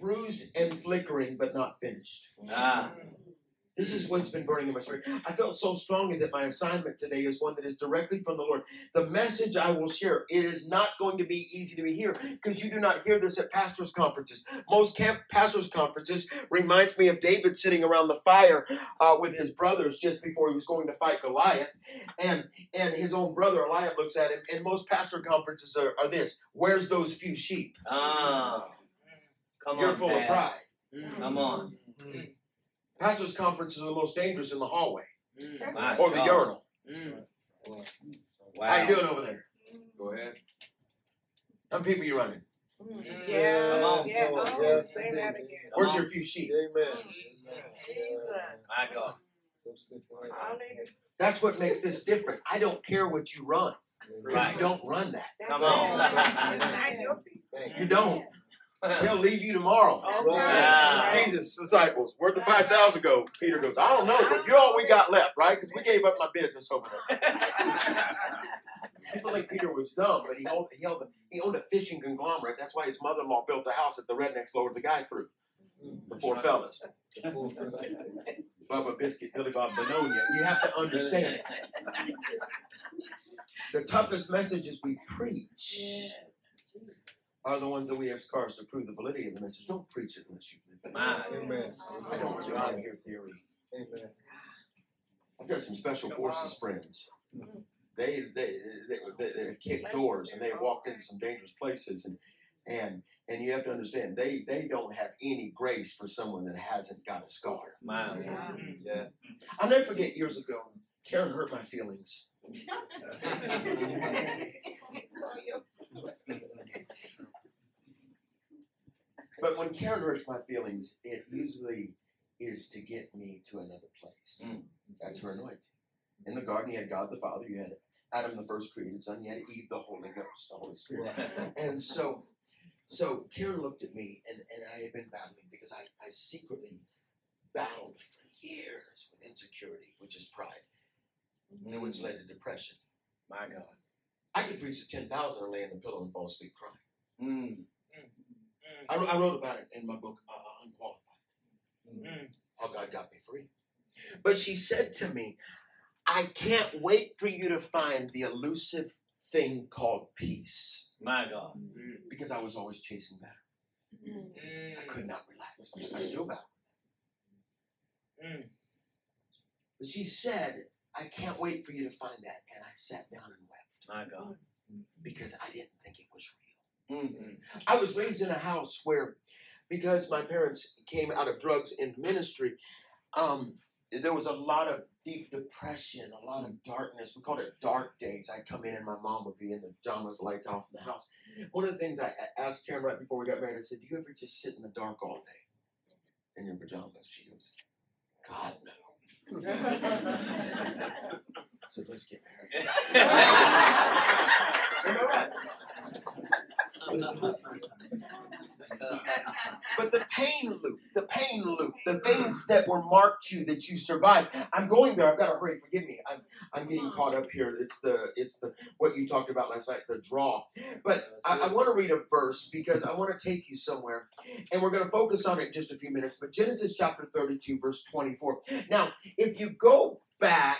bruised and flickering, but not finished. Ah. This is what's been burning in my spirit. I felt so strongly that my assignment today is one that is directly from the Lord. The message I will share, it is not going to be easy to be here because you do not hear this at pastors' conferences. Most camp pastors' conferences reminds me of David sitting around the fire uh, with his brothers just before he was going to fight Goliath, and and his own brother Eliab looks at him. And most pastor conferences are, are this: Where's those few sheep? Ah. Come You're on, full of Dad. pride. Mm-hmm. Come on. Mm-hmm. Pastors' conferences are the most dangerous in the hallway mm-hmm. My or the urinal. Mm. How you doing over there? Go ahead. How many people you running? Yeah, Come on. yeah, Come on. Yes, say that again. Come Where's on. your few sheep? Amen. Jesus. My God. So simple. Hallelujah. That's what makes this different. I don't care what you run because Right. you don't run that. That's Come it. on. It's not your people. Thank You don't. He'll leave you tomorrow. That's Right. Right. Jesus' disciples, where'd the 5,000 go? Peter goes, I don't know, but you're all we got left, right? Because we gave up my business over there. People think Peter was dumb, but he owned, he, owned, he owned a fishing conglomerate. That's why his mother in law built the house that the rednecks lowered the guy through. The four mm-hmm. fellas. Bubba Biscuit, Billy Bob Bononia. You have to understand. The toughest messages we preach are the ones that we have scars to prove the validity of the message. Don't preach it unless you live it. My Amen. I don't want to hear theory. Amen. I've got some special forces friends. They they they, they, they have kicked doors and they have walked into some dangerous places and and and you have to understand they they don't have any grace for someone that hasn't got a scar. My Yeah. Yeah. I'll never forget years ago. Karen hurt my feelings. But when Karen hurts my feelings, it usually is to get me to another place. Mm. That's her anointing. In the garden, you had God the Father, you had Adam, the first created son, you had Eve, the Holy Ghost, the Holy Spirit. And so, so Karen looked at me, and, and I had been battling because I, I secretly battled for years with insecurity, which is pride, and which led to depression. My God. I could preach to 10,000 and lay in the pillow and fall asleep crying. Mm. I, wrote- I wrote about it in my book, uh, uh Unqualified. Mm. how God got me free. But she said to me, I can't wait for you to find the elusive thing called peace My God. Mm. because I was always chasing that. Mm. I could not relax. I still battle. Mm. But she said, I can't wait for you to find that. And I sat down and wept My God. because I didn't think it was real. Mm. I was raised in a house where, because my parents came out of drugs into ministry, um, there was a lot of deep depression, a lot of darkness. We called it dark days. I'd come in and my mom would be in the pajamas, lights off in the house. One of the things I asked Karen right before we got married, I said, Do you ever just sit in the dark all day in your pajamas? She goes, God, no. So let's get married. You know what? But the pain loop, the pain loop, the things that were marked you that you survived. I'm going there. I've got to hurry. Forgive me. I'm I'm getting hmm. caught up here. It's the it's the what you talked about last night, the draw. But I, I want to read a verse because I want to take you somewhere, and we're going to focus on it in just a few minutes. But Genesis chapter 32, verse 24. Now, if you go back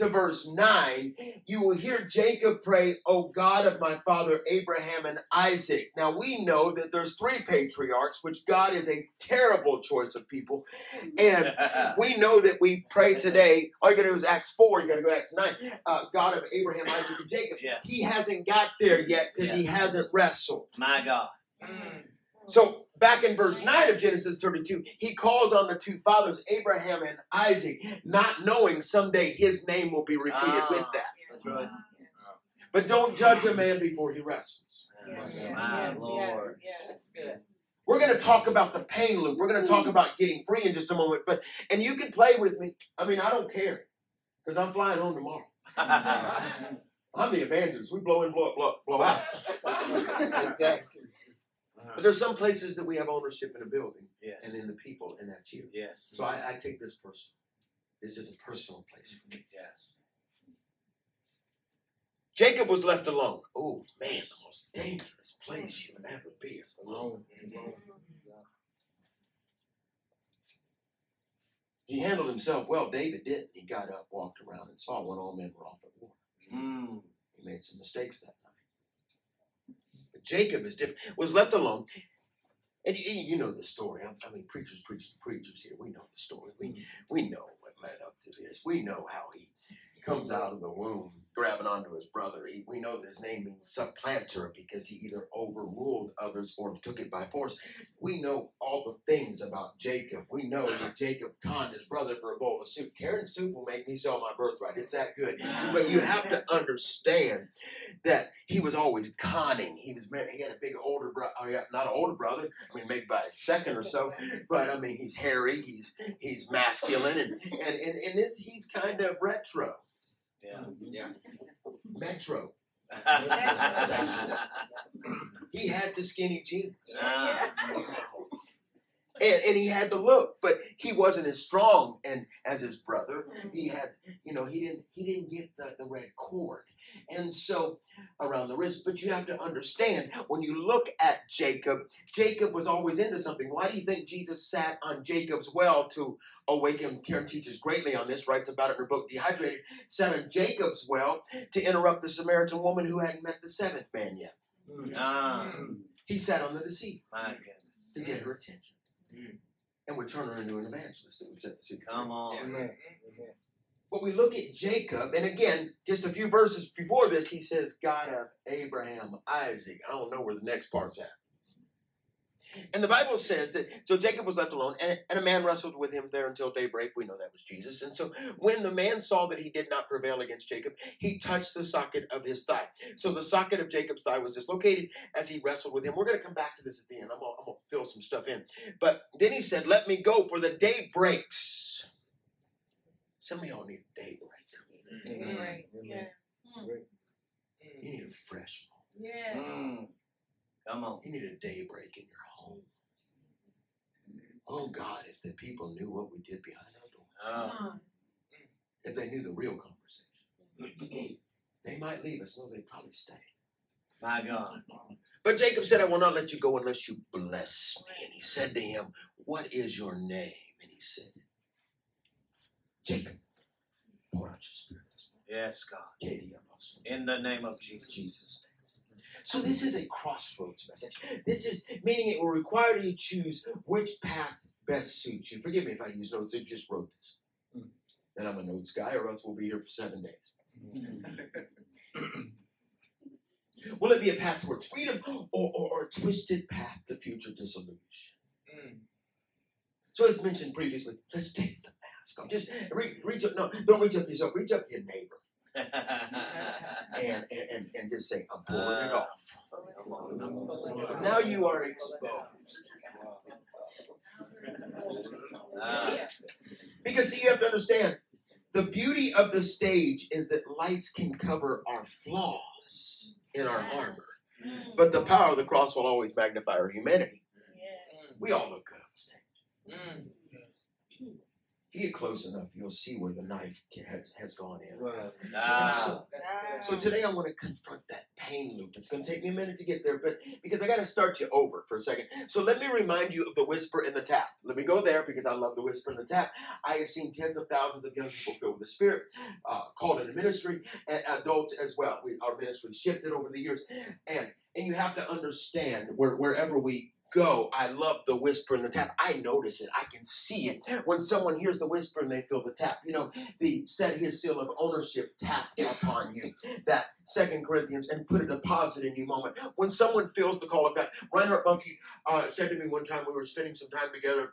to verse 9, you will hear Jacob pray, O God of my father Abraham and Isaac. Now we know that there's three patriarchs, which God is a terrible choice of people. And we know that we pray today, all you gotta do is Acts 4, you gotta go to Acts 9. Uh, God of Abraham, Isaac, and Jacob. Yeah. He hasn't got there yet because he hasn't wrestled. My God. So back in verse 9 of Genesis 32, he calls on the two fathers, Abraham and Isaac, not knowing someday his name will be repeated with Ah. that. That's right. But don't judge a man before he wrestles. My Lord. Yeah, that's good. We're going to talk about the pain loop. We're going to talk about getting free in just a moment. But and you can play with me. I mean, I don't care because I'm flying home tomorrow. I'm the evangelist. We blow in, blow, blow, blow out. Exactly. Uh-huh. But there's some places that we have ownership in a building yes. and in the people, and that's you. Yes. So I, I take this person. This is a personal place for me. Yes. Jacob was left alone. Oh man, the most dangerous place you can ever be is alone. alone. He handled himself well. David didn't. He got up, walked around, and saw when all men were off at war. Mm. He made some mistakes that night. Jacob is different. Was left alone. And you, you know the story. I, I mean, preachers, preachers, preachers here. We know the story. We mm-hmm. we know what led up to this. We know how he comes out of the womb grabbing onto his brother. He, we know that his name means supplanter because he either overruled others or took it by force. We know all the things about Jacob. We know that Jacob conned his brother for a bowl of soup. Karen soup will make me sell my birthright. It's that good. But you have to understand that he was always conning. He was. He had a big older brother. Oh yeah, not an older brother. I mean, maybe by a second or so. But I mean, he's hairy. He's he's masculine, and and and, and this he's kind of retro, Oh, yeah. Yeah. metro. He had the skinny jeans. And, and he had the look, but he wasn't as strong and as his brother. He mm-hmm. had, you know, he didn't he didn't get the, the red cord. And so around the wrist, but you have to understand when you look at Jacob, Jacob was always into something. Why do you think Jesus sat on Jacob's well to awaken? Karen teaches greatly on this, writes about it in her book Dehydrated, sat on Jacob's well to interrupt the Samaritan woman who hadn't met the seventh man yet. Ah. He sat on the deceit My goodness. to get her attention. Mm. And would turn her into an evangelist that would set the secret. Come on. Amen. Amen. But we look at Jacob, and again, just a few verses before this, he says, God of Abraham, Isaac. I don't know where the next part's at. And the Bible says that, so Jacob was left alone, and, and a man wrestled with him there until daybreak. We know that was Jesus. And so when the man saw that he did not prevail against Jacob, he touched the socket of his thigh. So the socket of Jacob's thigh was dislocated as he wrestled with him. We're going to come back to this at the end. I'm going to fill some stuff in. But then he said, Let me go, for the day breaks. Some of y'all need a day break. Amen. Right. Yeah. Great. You need a fresh moment. Yes. Mm. Come on. You need a daybreak in your home. Oh God, if the people knew what we did behind our doors. Ah. if they knew the real conversation, they might leave us. No, they'd probably stay. My God. But Jacob said, I will not let you go unless you bless me. And he said to him, What is your name? And he said, Jacob, pour out your spirit this Yes, God. morning. Katie, Apostle. In the name of Jesus. Jesus. So this is a crossroads message. This is meaning it will require you to choose which path best suits you. Forgive me if I use notes. I just wrote this. Hmm. And I'm a notes guy, or else we'll be here for seven days. Will it be a path towards freedom or, or, or a twisted path to future dissolution? So as mentioned previously, let's take the mask off. Just reach, reach up. No, don't reach up to yourself. Reach up to your neighbor and, and, and, and just say, I'm pulling it uh. off. Now you are exposed. Ah. Because see, you have to understand, the beauty of the stage is that lights can cover our flaws in our armor. Hmm. But the power of the cross will always magnify our humanity. We all look good on stage. Hmm. If you get close enough, you'll see where the knife has, has gone in. Right. Ah. So today I want to confront that pain loop. It's going to take me a minute to get there, but because I got to start you over for a second. So let me remind you of the whisper in the tap. Let me go there because I love the whisper in the tap. I have seen tens of thousands of young people filled with the Spirit, uh, called into ministry, and adults as well. We, our ministry shifted over the years, and and you have to understand where, wherever we go. I love the whisper and the tap. I notice it. I can see it. When someone hears the whisper and they feel the tap, you know, the set his seal of ownership tapped upon you. That Second Corinthians and put a deposit in you moment. When someone feels the call of God, Reinhard Bonnke uh, said to me one time we were spending some time together,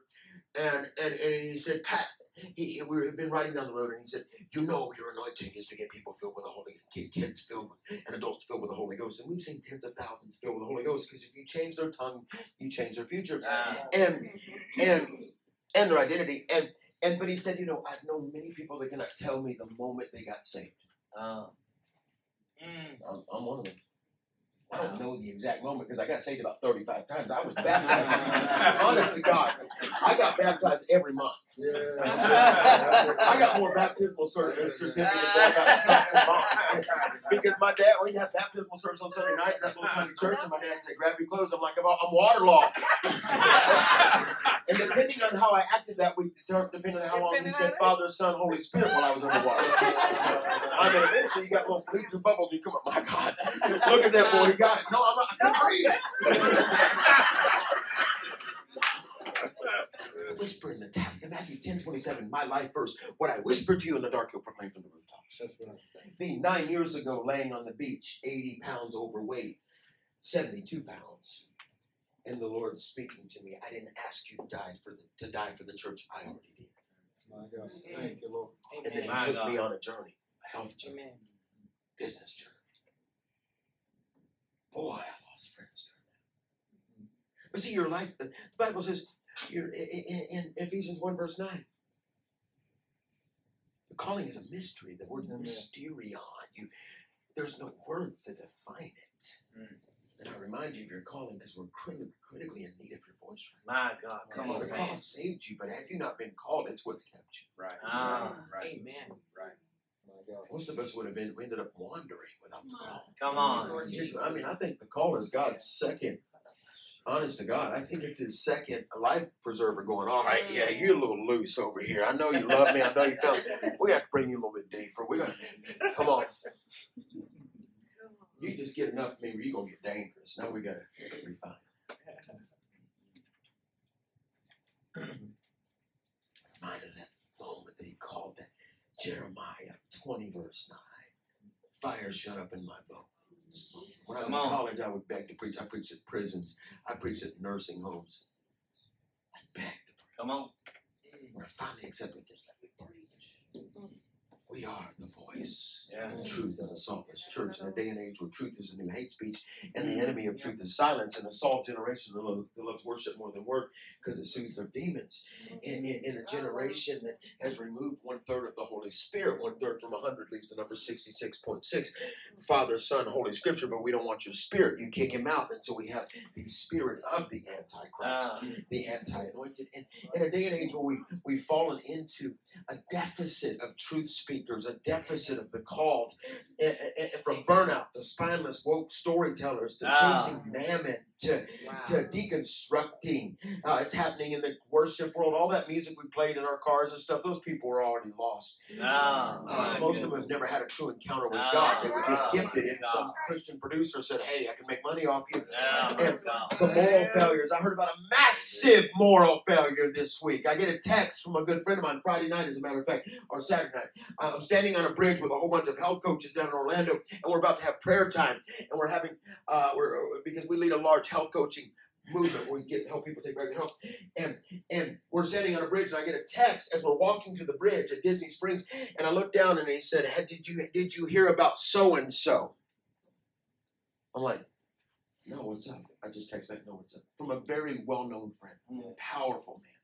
and and, and he said, Pat, he, we had been riding down the road, and he said, "You know, your anointing is to get people filled with the Holy, get kids filled with, and adults filled with the Holy Ghost." And we've seen tens of thousands filled with the Holy Ghost because if you change their tongue, you change their future Ah. and and and their identity. And and but he said, you know, I've known many people that cannot tell me the moment they got saved. Ah. I'm, I'm one of them. I don't know the exact moment because I got saved about 35 times. I was baptized. Honest to God, I got baptized every month. Yeah. I got more baptismal cert- uh, certificates than I got stocks and bonds. Because my dad, when he had baptismal service on Sunday night, at that little Sunday church, and my dad said, "Grab your clothes." I'm like, "I'm, I'm waterlogged." and depending on how I acted that week, depending on how long he said. Father, Son, Holy Spirit while I was underwater. I mean, eventually you got little leaps and bubbles. You come up, my God, look at that boy. He got it. No, I'm not. I couldn't breathe. Whisper in the tap. In Matthew 10 27, my life verse. What I whisper to you in the dark, you'll proclaim from the rooftops. That's what I'm saying. Me, nine years ago, laying on the beach, 80 pounds overweight, 72 pounds. And the Lord speaking to me, I didn't ask you to die for the, to die for the church. I already did. My God. Thank you, Lord. And then He My took God. me on a journey, a health journey, Amen. business journey. Boy, I lost friends during that. But see, your life, the the Bible says, you're in, in, in Ephesians 1, verse 9. The calling is a mystery. The word Amen. mysterion. You, there's no words to define it. Mm. And I remind you of your calling because we're criti- critically in need of your voice. My God, come on, the man. cross saved you, but had you not been called, it's what's kept you. Right. Ah. Right. Amen. Right. My God. Most of us would have been we ended up wandering without the call. Come on. Lord Jesus, I mean, I think the call is God's second. Honest to God, I think it's his second life preserver going, all right, yeah, you're a little loose over here. I know you love me. I know you feel We have to bring you a little bit deeper. We're going to, come on. You just get enough of me where you're going to get dangerous. Now we got to refine. Reminded of that moment that he called that Jeremiah 20, verse 9. Fire shut up in my bones. When I was in college, I would beg to preach. I preached at prisons. I preached at nursing homes. I begged to preach. Come on. when I finally accepted this, let me preach. Mm-hmm. We are the voice Yes. of truth in a saltless church in a day and age where truth is a new hate speech and the enemy of truth is silence and a salt generation that loves, that loves worship more than work because it soothes their demons. In, in, in a generation that has removed one third of the Holy Spirit, one third from a hundred leaves the number 66.6. Father, Son, Holy Scripture, but we don't want your spirit. You kick him out. And so we have the spirit of the Antichrist Ah. the anti-anointed. And in a day and age where we, we've fallen into a deficit of truth speakers, a deficit of the called, eh, eh, eh, from burnout the spineless woke storytellers to Ah. chasing mammon to, Wow. to deconstructing. Uh, it's happening in the worship world. All that music we played in our cars and stuff, those people were already lost. Ah. Uh, most of them have never had a true encounter with Ah, God. They were just gifted, and some Christian producer said, "Hey, I can make money off you." Ah, my And some moral failures. I heard about a massive moral failure this week. I get a text from a good friend of mine Friday night, as a matter of fact, or Saturday night. Uh, I'm standing on a bridge with a whole bunch of health coaches down in Orlando, and we're about to have prayer time, and we're having uh, we're because we lead a large health coaching movement where we get help people take back their health, and and we're standing on a bridge, and I get a text as we're walking to the bridge at Disney Springs, and I look down, and he said, hey, "Did you did you hear about so and so?" I'm like. No, what's up? I just text back, no, what's up? From a very well known friend, powerful man,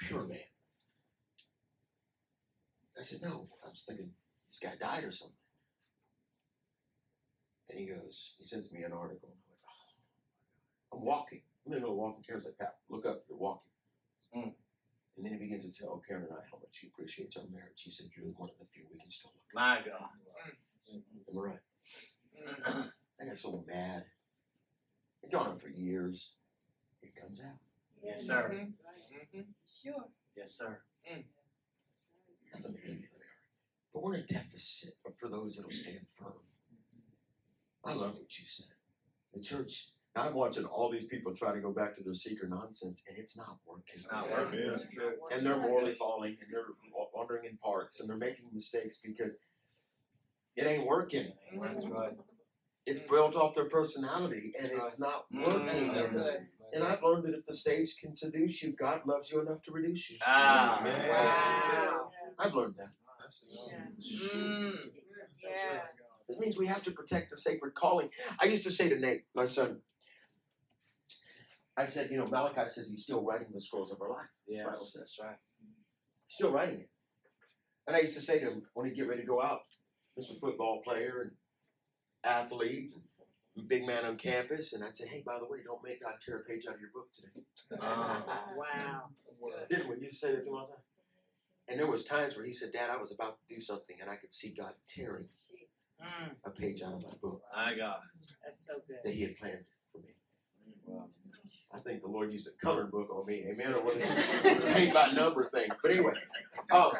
pure man. I said, no, I was thinking this guy died or something. And he goes, he sends me an article. And I'm like, oh. I'm walking. I'm in the middle of walking. Karen's like, Pat, look up, you're walking. Mm. And then he begins to tell Karen and I how much he appreciates our marriage. He said, you're one of the few we can still look at. My God. Am I right? I got so mad. I've gone on for years. It comes out. Yes, sir. Mhm. Sure. Yes, sir. Nothing to me, But we're in a deficit for those that'll stand firm. I love what you said. The church. Now I'm watching all these people try to go back to their seeker nonsense, and it's not working. It's not working. That's true. And they're morally falling, and they're wandering in parks, and they're making mistakes because it ain't working. That's right. It's built off their personality, and it's not working. And, and I've learned that if the stage can seduce you, God loves you enough to reduce you. Ah. Wow. I've learned that. Mm. Yeah. It means we have to protect the sacred calling. I used to say to Nate, my son, I said, you know, Malachi says he's still writing the scrolls of our life. Yes, that's right. Still writing it. And I used to say to him when he'd get ready to go out, Mr. Football player and athlete and big man on campus, and I'd say, hey, by the way, don't make God tear a page out of your book today. Ah. Wow. Didn't we? You used to say that to him all the time. And there was times where he said, Dad, I was about to do something, and I could see God tearing Mm. a page out of my book My God. That's so good. that he had planned for me. Wow. I think the Lord used a colored book on me, amen, or what is it? Paint by number things. But anyway, um,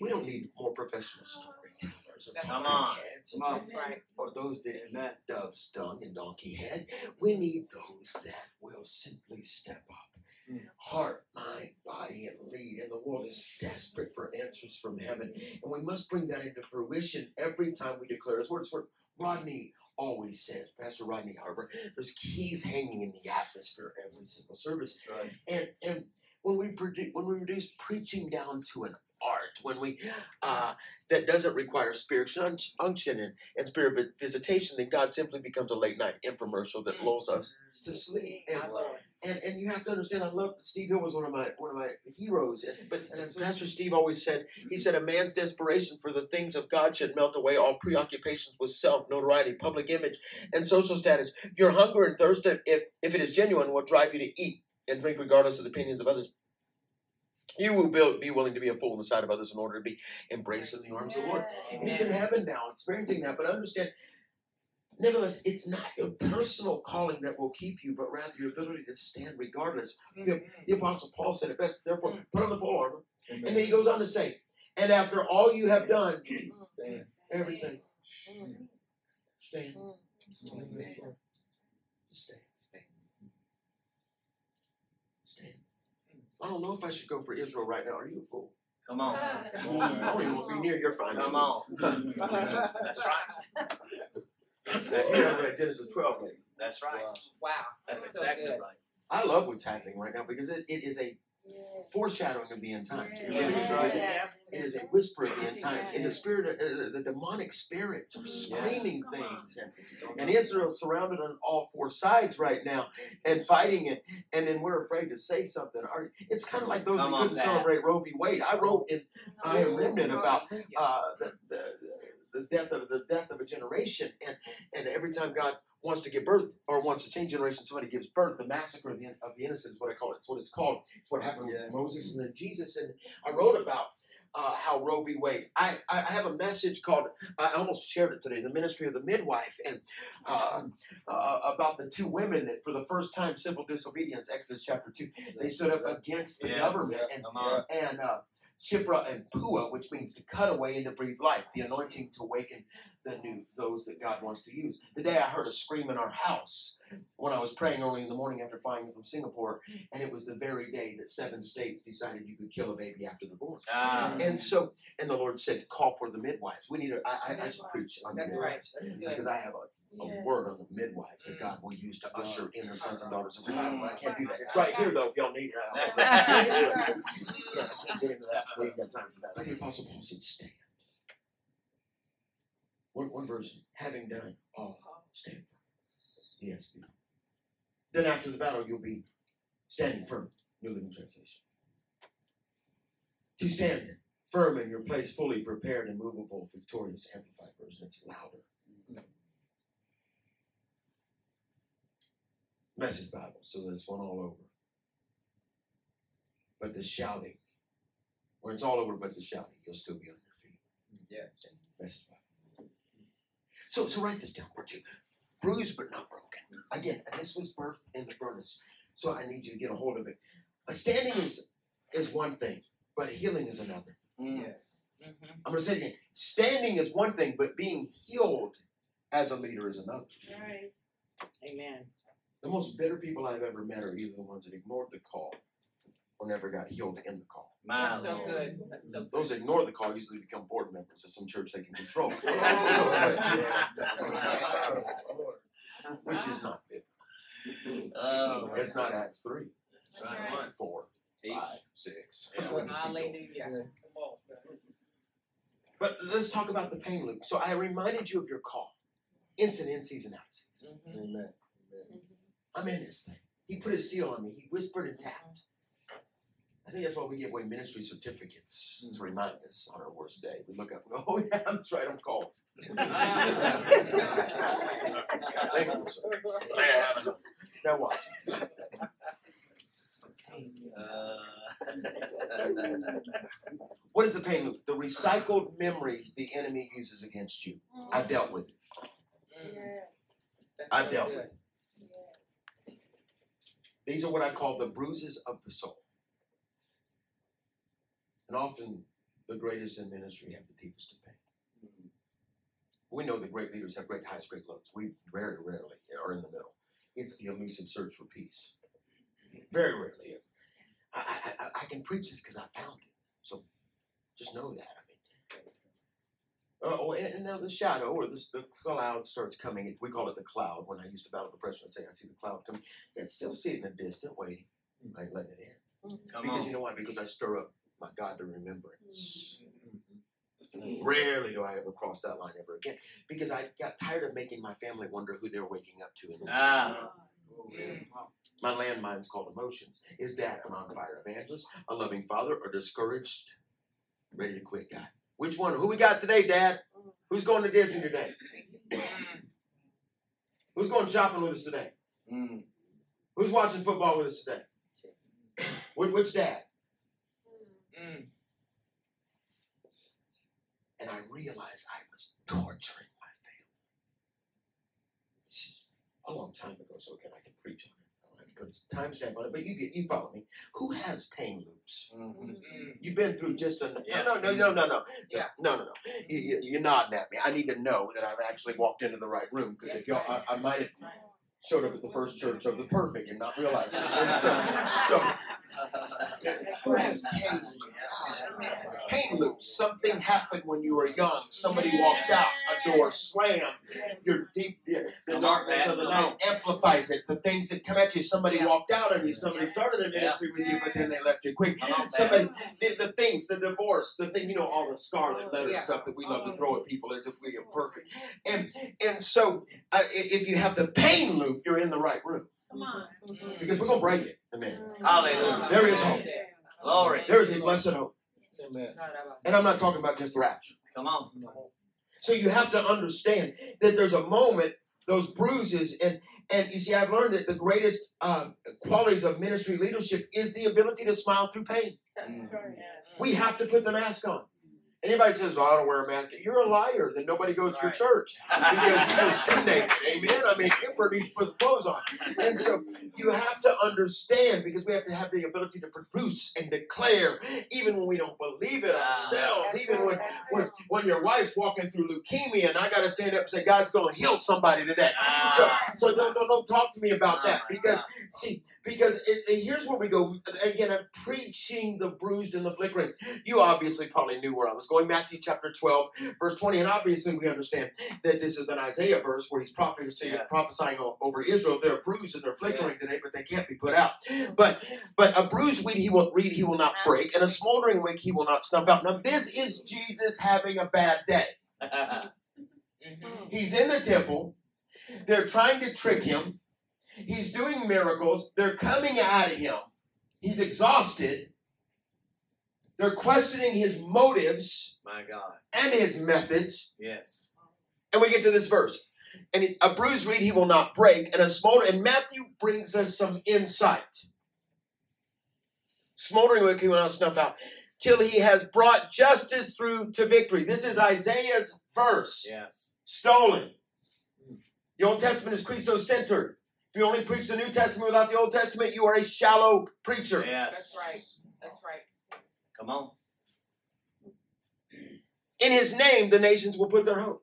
we don't need more professional storytellers or Come on. heads Come on. Right. or those that eat Amen. dove's dung and donkey head. We need those that will simply step up. Mm. Heart, mind, body, and lead. And the world is desperate for answers from heaven. And we must bring that into fruition every time we declare his words. What Rodney always says, Pastor Rodney Harper, there's keys hanging in the atmosphere every single service. That's right. And and when we produ- when we reduce preaching down to an art, when we uh, that doesn't require spiritual un- unction and, and spirit visitation, then God simply becomes a late night infomercial that lulls us to sleep. And, My Lord. And and you have to understand, I love Steve Hill was one of my one of my heroes. And, but as Pastor Steve always said, he said a man's desperation for the things of God should melt away all preoccupations with self, notoriety, public image, and social status. Your hunger and thirst, if if it is genuine, will drive you to eat and drink regardless of the opinions of others. You will be, willing to be a fool in the sight of others in order to be embraced in the arms of the Lord. And he's in heaven now, experiencing that. But understand, nevertheless, it's not your personal calling that will keep you, but rather your ability to stand regardless. Mm-hmm. The, the Apostle Paul said it best, therefore, mm. put on the full armor. And then he goes on to say, and after all you have done, Stand. everything, mm. stand. Mm. Stand. Stand. Stand. I don't know if I should go for Israel right now. Are you a fool? Come on. I don't even want to be near your finances. Come on. That's right. you haven't read Genesis 12 lady. That's right. Wow. Wow. That's so exactly good. right. I love what's happening right now because it, it is a foreshadowing of the end times. It really is. Yeah. It is a- It is a whisper of the end times. In the spirit, of, uh, the demonic spirits are screaming things, and, and Israel's surrounded on all four sides right now and fighting it. And then we're afraid to say something. Our- It's kind of like those Come that on, couldn't Dad. celebrate Roe v. Wade. I wrote in I am remnant about uh, the, the the death of the death of a generation, and and every time God wants to give birth or wants to change generation, somebody gives birth. The massacre of the of the innocent is what I call it. It's what it's called. It's what happened Yeah. with Moses and then Jesus. And I wrote about. Uh, how Roe v. Wade. I, I have a message called I almost shared it today. The ministry of the midwife and uh, uh, about the two women that for the first time civil disobedience. Exodus chapter two. They stood up against the Yes. government and and uh, Shiphrah and Puah, which means to cut away and to breathe life, the anointing to awaken the new those that God wants to use. The day I heard a scream in our house when I was praying early in the morning after flying from Singapore, and it was the very day that seven states decided you could kill a baby after they're born. Ah. And so, and the Lord said, call for the midwives. We need a, I, I, I should preach on the That's right. midwives That's because. I have a, a word of the midwives that mm. God will use to usher in the sons and uh-huh. daughters of revival. I can't do that. It's right here though. If y'all need it. I'll- yeah, I can't get into that. We ain't got time for that. But the Apostle Paul said, stand. One, one version, having done all, stand firm. ESV. Then after the battle, you'll be standing firm. New Living Translation. To stand firm in your place, fully prepared and movable, victorious, amplified version. It's louder. Mm-hmm. Message Bible, so that it's one all over. But the shouting, when it's all over but the shouting, you'll still be on your feet. Yes. Message Bible. So, so write this down, part two. Bruised but not broken. Again, and this was birthed in the furnace. So I need you to get a hold of it. A standing is is one thing, but healing is another. Mm. Yes. Mhm. I'm gonna say it again. Standing is one thing, but being healed as a leader is another. Amen. The most bitter people I've ever met are either the ones that ignored the call or never got healed in the call. My That's so Lord. good. That's so good. Those that ignore the call usually become board members of some church they can control. Which is not biblical. Oh, It's not Acts 3, that's right. four, Teach. five, six. Yeah. Hallelujah. Yeah. Come on. But let's talk about the pain loop. So I reminded you of your call. Instant in season, out season. Mhm. Amen. Amen. I'm in this thing. He put his seal on me. He whispered and tapped. I think that's why we give away ministry certificates to remind us on our worst day. We look up and go, oh yeah, that's right, I'm called. Thank you, sir. Man. Now watch. Uh, What is the pain loop? The recycled memories the enemy uses against you. I've dealt with it. Yes, I so dealt with it. These are what I call the bruises of the soul. And often the greatest in ministry have the deepest of pain. Mm-hmm. We know that great leaders have great highs, great lows. We very rarely are in the middle. It's the elusive search for peace. Very rarely. I, I, I can preach this because I found it. So just know that. I uh, oh, and, and now the shadow or the, the cloud starts coming. We call it the cloud. When I used to battle depression, I'd say, I see the cloud coming. Yet still see it in the distant way. I ain't letting it in. Come Because on. you know why? Because I stir up my God to remembrance. Rarely do I ever cross that line ever again. Because I got tired of making my family wonder who they're waking up to. In the morning. Ah. My landmine's called emotions. Is that an on fire evangelist, a loving father, or discouraged, ready to quit guy? Which one? Who we got today, Dad? Who's going to Disney today? Who's going shopping with us today? Mm. Who's watching football with us today? Which, which dad? Mm. And I realized I was torturing my family. A long time ago, so again I can preach on it. I don't have to put a timestamp on it, but you get you follow me. Who has pain loops? Mhm. Mm. You've been through just a Yeah. no, no, no, no, no, Yeah. no, no, no. You, you, you're nodding at me. I need to know that I've actually walked into the right room because if y'all, right. I, I might have That's right. Showed up at the first church of the perfect and not realized it. And so, so who has pain loops? Pain loops. Something happened when you were young. Somebody walked out. A door slammed. Your deep, the darkness of the night amplifies it. The things that come at you. Somebody Yeah. walked out on you. Somebody started a Yeah. ministry with you, but then they left you quick. Come. Somebody, the, the things, the divorce, the thing, you know, all the scarlet letter Yeah. stuff that we love to throw at people as if we are perfect. And and so, uh, if you have the pain loop, you're in the right room Come on. Mm. because we're gonna break it. Amen. Hallelujah. There is hope. Glory. There is a blessed hope, Amen. and I'm not talking about just rapture. Come on. So you have to understand that there's a moment, those bruises, and and you see, I've learned that the greatest um, qualities of ministry leadership is the ability to smile through pain. That's right. We have to put the mask on. Anybody says, oh, I don't wear a mask, you're a liar. Then nobody goes to your church because you're just teenage. Amen. I mean, Emperor needs to put some clothes on. And so you have to understand because we have to have the ability to produce and declare, even when we don't believe it Ah. ourselves, even when, when when your wife's walking through leukemia and I got to stand up and say, God's going to heal somebody today. So, Ah. so don't, don't, don't talk to me about that Oh, because see because it, it- here's where we go again. I'm preaching the bruised and the flickering. You obviously probably knew where I was going. Matthew chapter 12, verse 20, and obviously we understand that this is an Isaiah verse where he's prophesying, Yes. prophesying over Israel. They're bruised and they're flickering today, but they can't be put out. But but a bruised reed he will reed he will not break, and a smoldering wick he will not snuff out. Now this is Jesus having a bad day. Mhm. He's in the temple. They're trying to trick him. He's doing miracles. They're coming at him. He's exhausted. They're questioning his motives My God. and his methods. Yes. And we get to this verse. And a bruised reed he will not break, and a smolder. And Matthew brings us some insight. Smoldering wick he will not snuff out till he has brought justice through to victory. This is Isaiah's verse. Yes. stolen. The Old Testament is Christo centered. If you only preach the New Testament without the Old Testament, you are a shallow preacher. Yes. That's right. That's right. Come on. In his name, the nations will put their hope.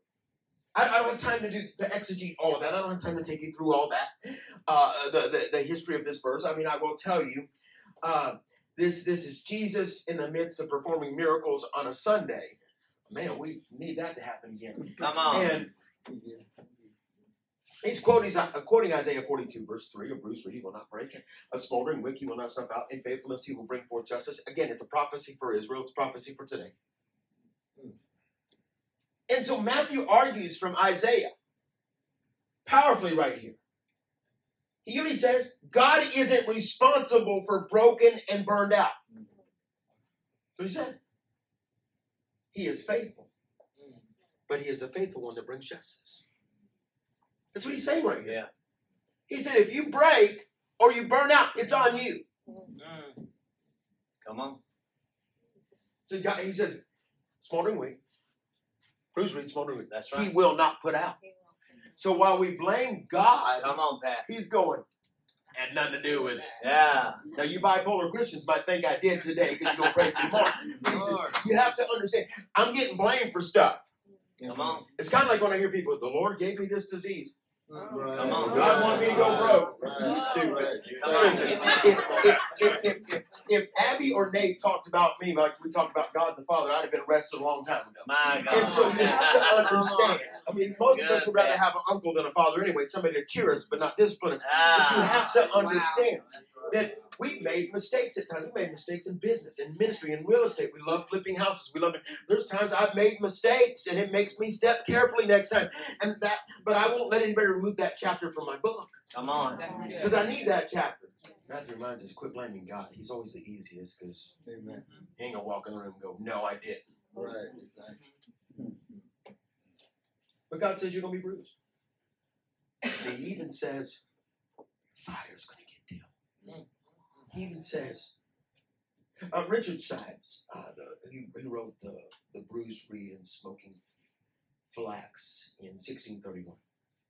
I, I don't have time to do to exegete all of that. I don't have time to take you through all that. Uh, the, the the history of this verse. I mean, I will tell you. Uh, this this is Jesus in the midst of performing miracles on a Sunday. Man, we need that to happen again. Come on. And He's quoting, uh, quoting Isaiah 42, verse 3 A bruised reed will not break, a smoldering wick he will not snuff out. In faithfulness he will bring forth justice. Again, it's a prophecy for Israel, it's prophecy for today. And so Matthew argues from Isaiah, powerfully right here. He really says, God isn't responsible for broken and burned out. So he said, He is faithful, but He is the faithful one that brings justice. That's what he's saying right here. Yeah. He said, if you break or you burn out, it's on you. Mm. Come on. So God, he says, smoldering wick, bruised reed, smoldering wick. That's right. He will not put out. So while we blame God, Come on, Pat. he's going, had nothing to do with it. Yeah. Now, you bipolar Christians might think I did today because you're going to praise me more. Listen, you have to understand, I'm getting blamed for stuff. Come on. It's kind of like when I hear people, the Lord gave me this disease. Right. Come on. God wanted me to go broke. Right. Stupid. Right. Listen, if, if, if, if, if, if Abby or Nate talked about me like we talked about God the Father, I'd have been arrested a long time ago. My God. And so you have to understand. I mean, most of us would rather have an uncle than a father anyway, somebody to cheer us but not discipline us. But you Ah. have to understand that we've made mistakes at times. We made mistakes in business, in ministry, in real estate. We love flipping houses. We love it. There's times I've made mistakes, and it makes me step carefully next time. And that, but I won't let anybody remove that chapter from my book Come on. Because I need that chapter. Matthew reminds us: quit blaming God. He's always the easiest because he ain't gonna walk in the room and go, "No, I didn't." Right. Exactly. But God says you're gonna be bruised. He even says, "Fire's gonna get dim." He even says, uh, Richard Sibbes, uh, the, he, he wrote the, the Bruised Reed and Smoking Flax in 1631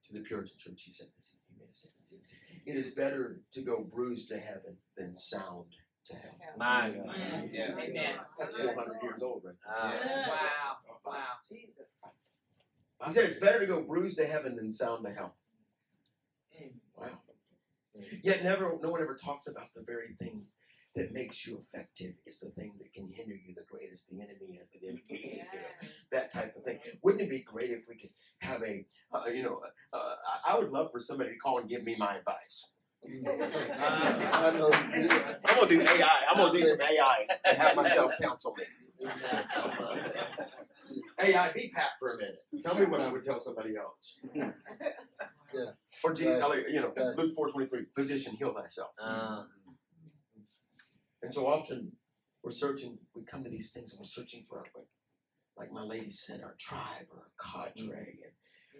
to the Puritan Church. He said this. He made a statement. He said, It is better to go bruised to heaven than sound to hell. My God. Mm. Yeah. Amen. That's 400 years old, right? Ah. Wow. Wow. Jesus. He said it's better to go bruised to heaven than sound to hell. Mm. Wow. Yet never, no one ever talks about the very thing that makes you effective is the thing that can hinder you the greatest, the enemy of the enemy, you know, that type of thing. Wouldn't it be great if we could have a, uh, you know, uh, I- I would love for somebody to call and give me my advice. I'm gonna do AI. I'm gonna do some AI and have myself counsel me. AI, be Pat for a minute. Tell me what I would tell somebody else. Yeah. Or Jesus, Right. you know, Right. Luke four twenty three. Physician, heal thyself. Ah. And so often we're searching, we come to these things and we're searching for our, like my lady said, our tribe or our cadre. And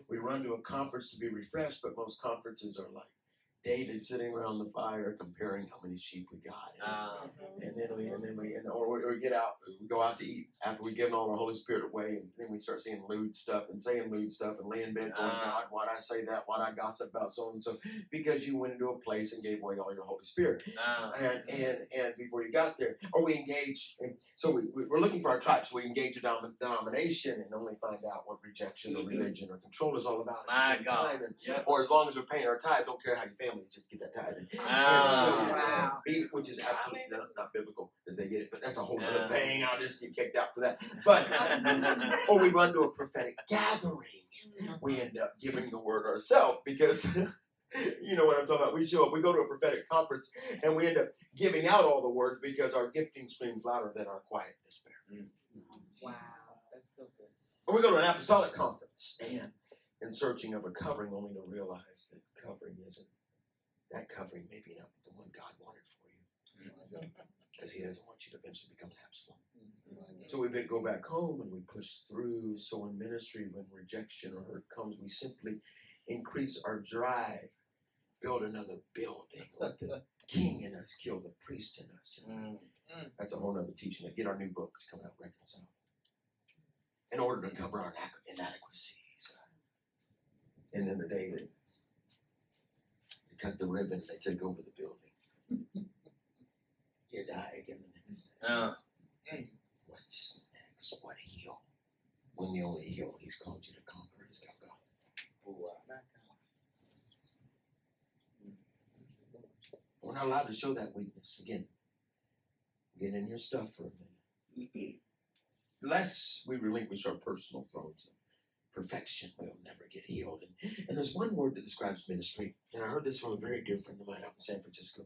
we run to a conference to be refreshed, but most conferences are like David sitting around the fire comparing how many sheep we got. And, Ah. and then we, and then we, and, or, we, or we get out, we go out to eat after we give all our Holy Spirit away, and then we start saying lewd stuff and saying lewd stuff and laying bed going, Ah. God, why'd I say that? Why'd I gossip about so and so? Because you went into a place and gave away all your Holy Spirit Ah. and and and before you got there, or we engage. And so we, we we're looking for our tribes. We engage a denomination and only find out what rejection or religion or control is all about. My God. And, Yep. Or as long as we're paying our tithe, don't care how you family is, just get that tithe. And Ah. so, Wow. be- which is absolutely not, not biblical that they get it, but that's a whole other thing. I'll just get kicked out for that. But or we run to a prophetic gathering we end up giving the word ourselves because you know what I'm talking about. We show up, we go to a prophetic conference, and we end up giving out all the word because our gifting screams louder than our quiet despair. Wow. That's so good. Or we go to an apostolic conference and in searching of a covering, only to realize that covering isn't that covering. Maybe not the one God wanted for you because He doesn't want you to eventually become an Absalom. So we be- go back home and we push through. So in ministry, when rejection or hurt comes, we simply increase our drive, build another building, let the king in us kill the priest in us. Mm. That's a whole other teaching. Get our new books coming out, reconcile. In order to cover our inadequacies. And then the day that they cut the ribbon and they took over the building, you die again the next day. Ah. What's next? What hill? When the only hill he's called you to conquer is Golgotha. We're not allowed to show that weakness. Again, get in your stuff for a minute. Lest we relinquish our personal thrones of perfection, we'll never get healed. And, and there's one word that describes ministry, and I heard this from a very dear friend of mine out in San Francisco.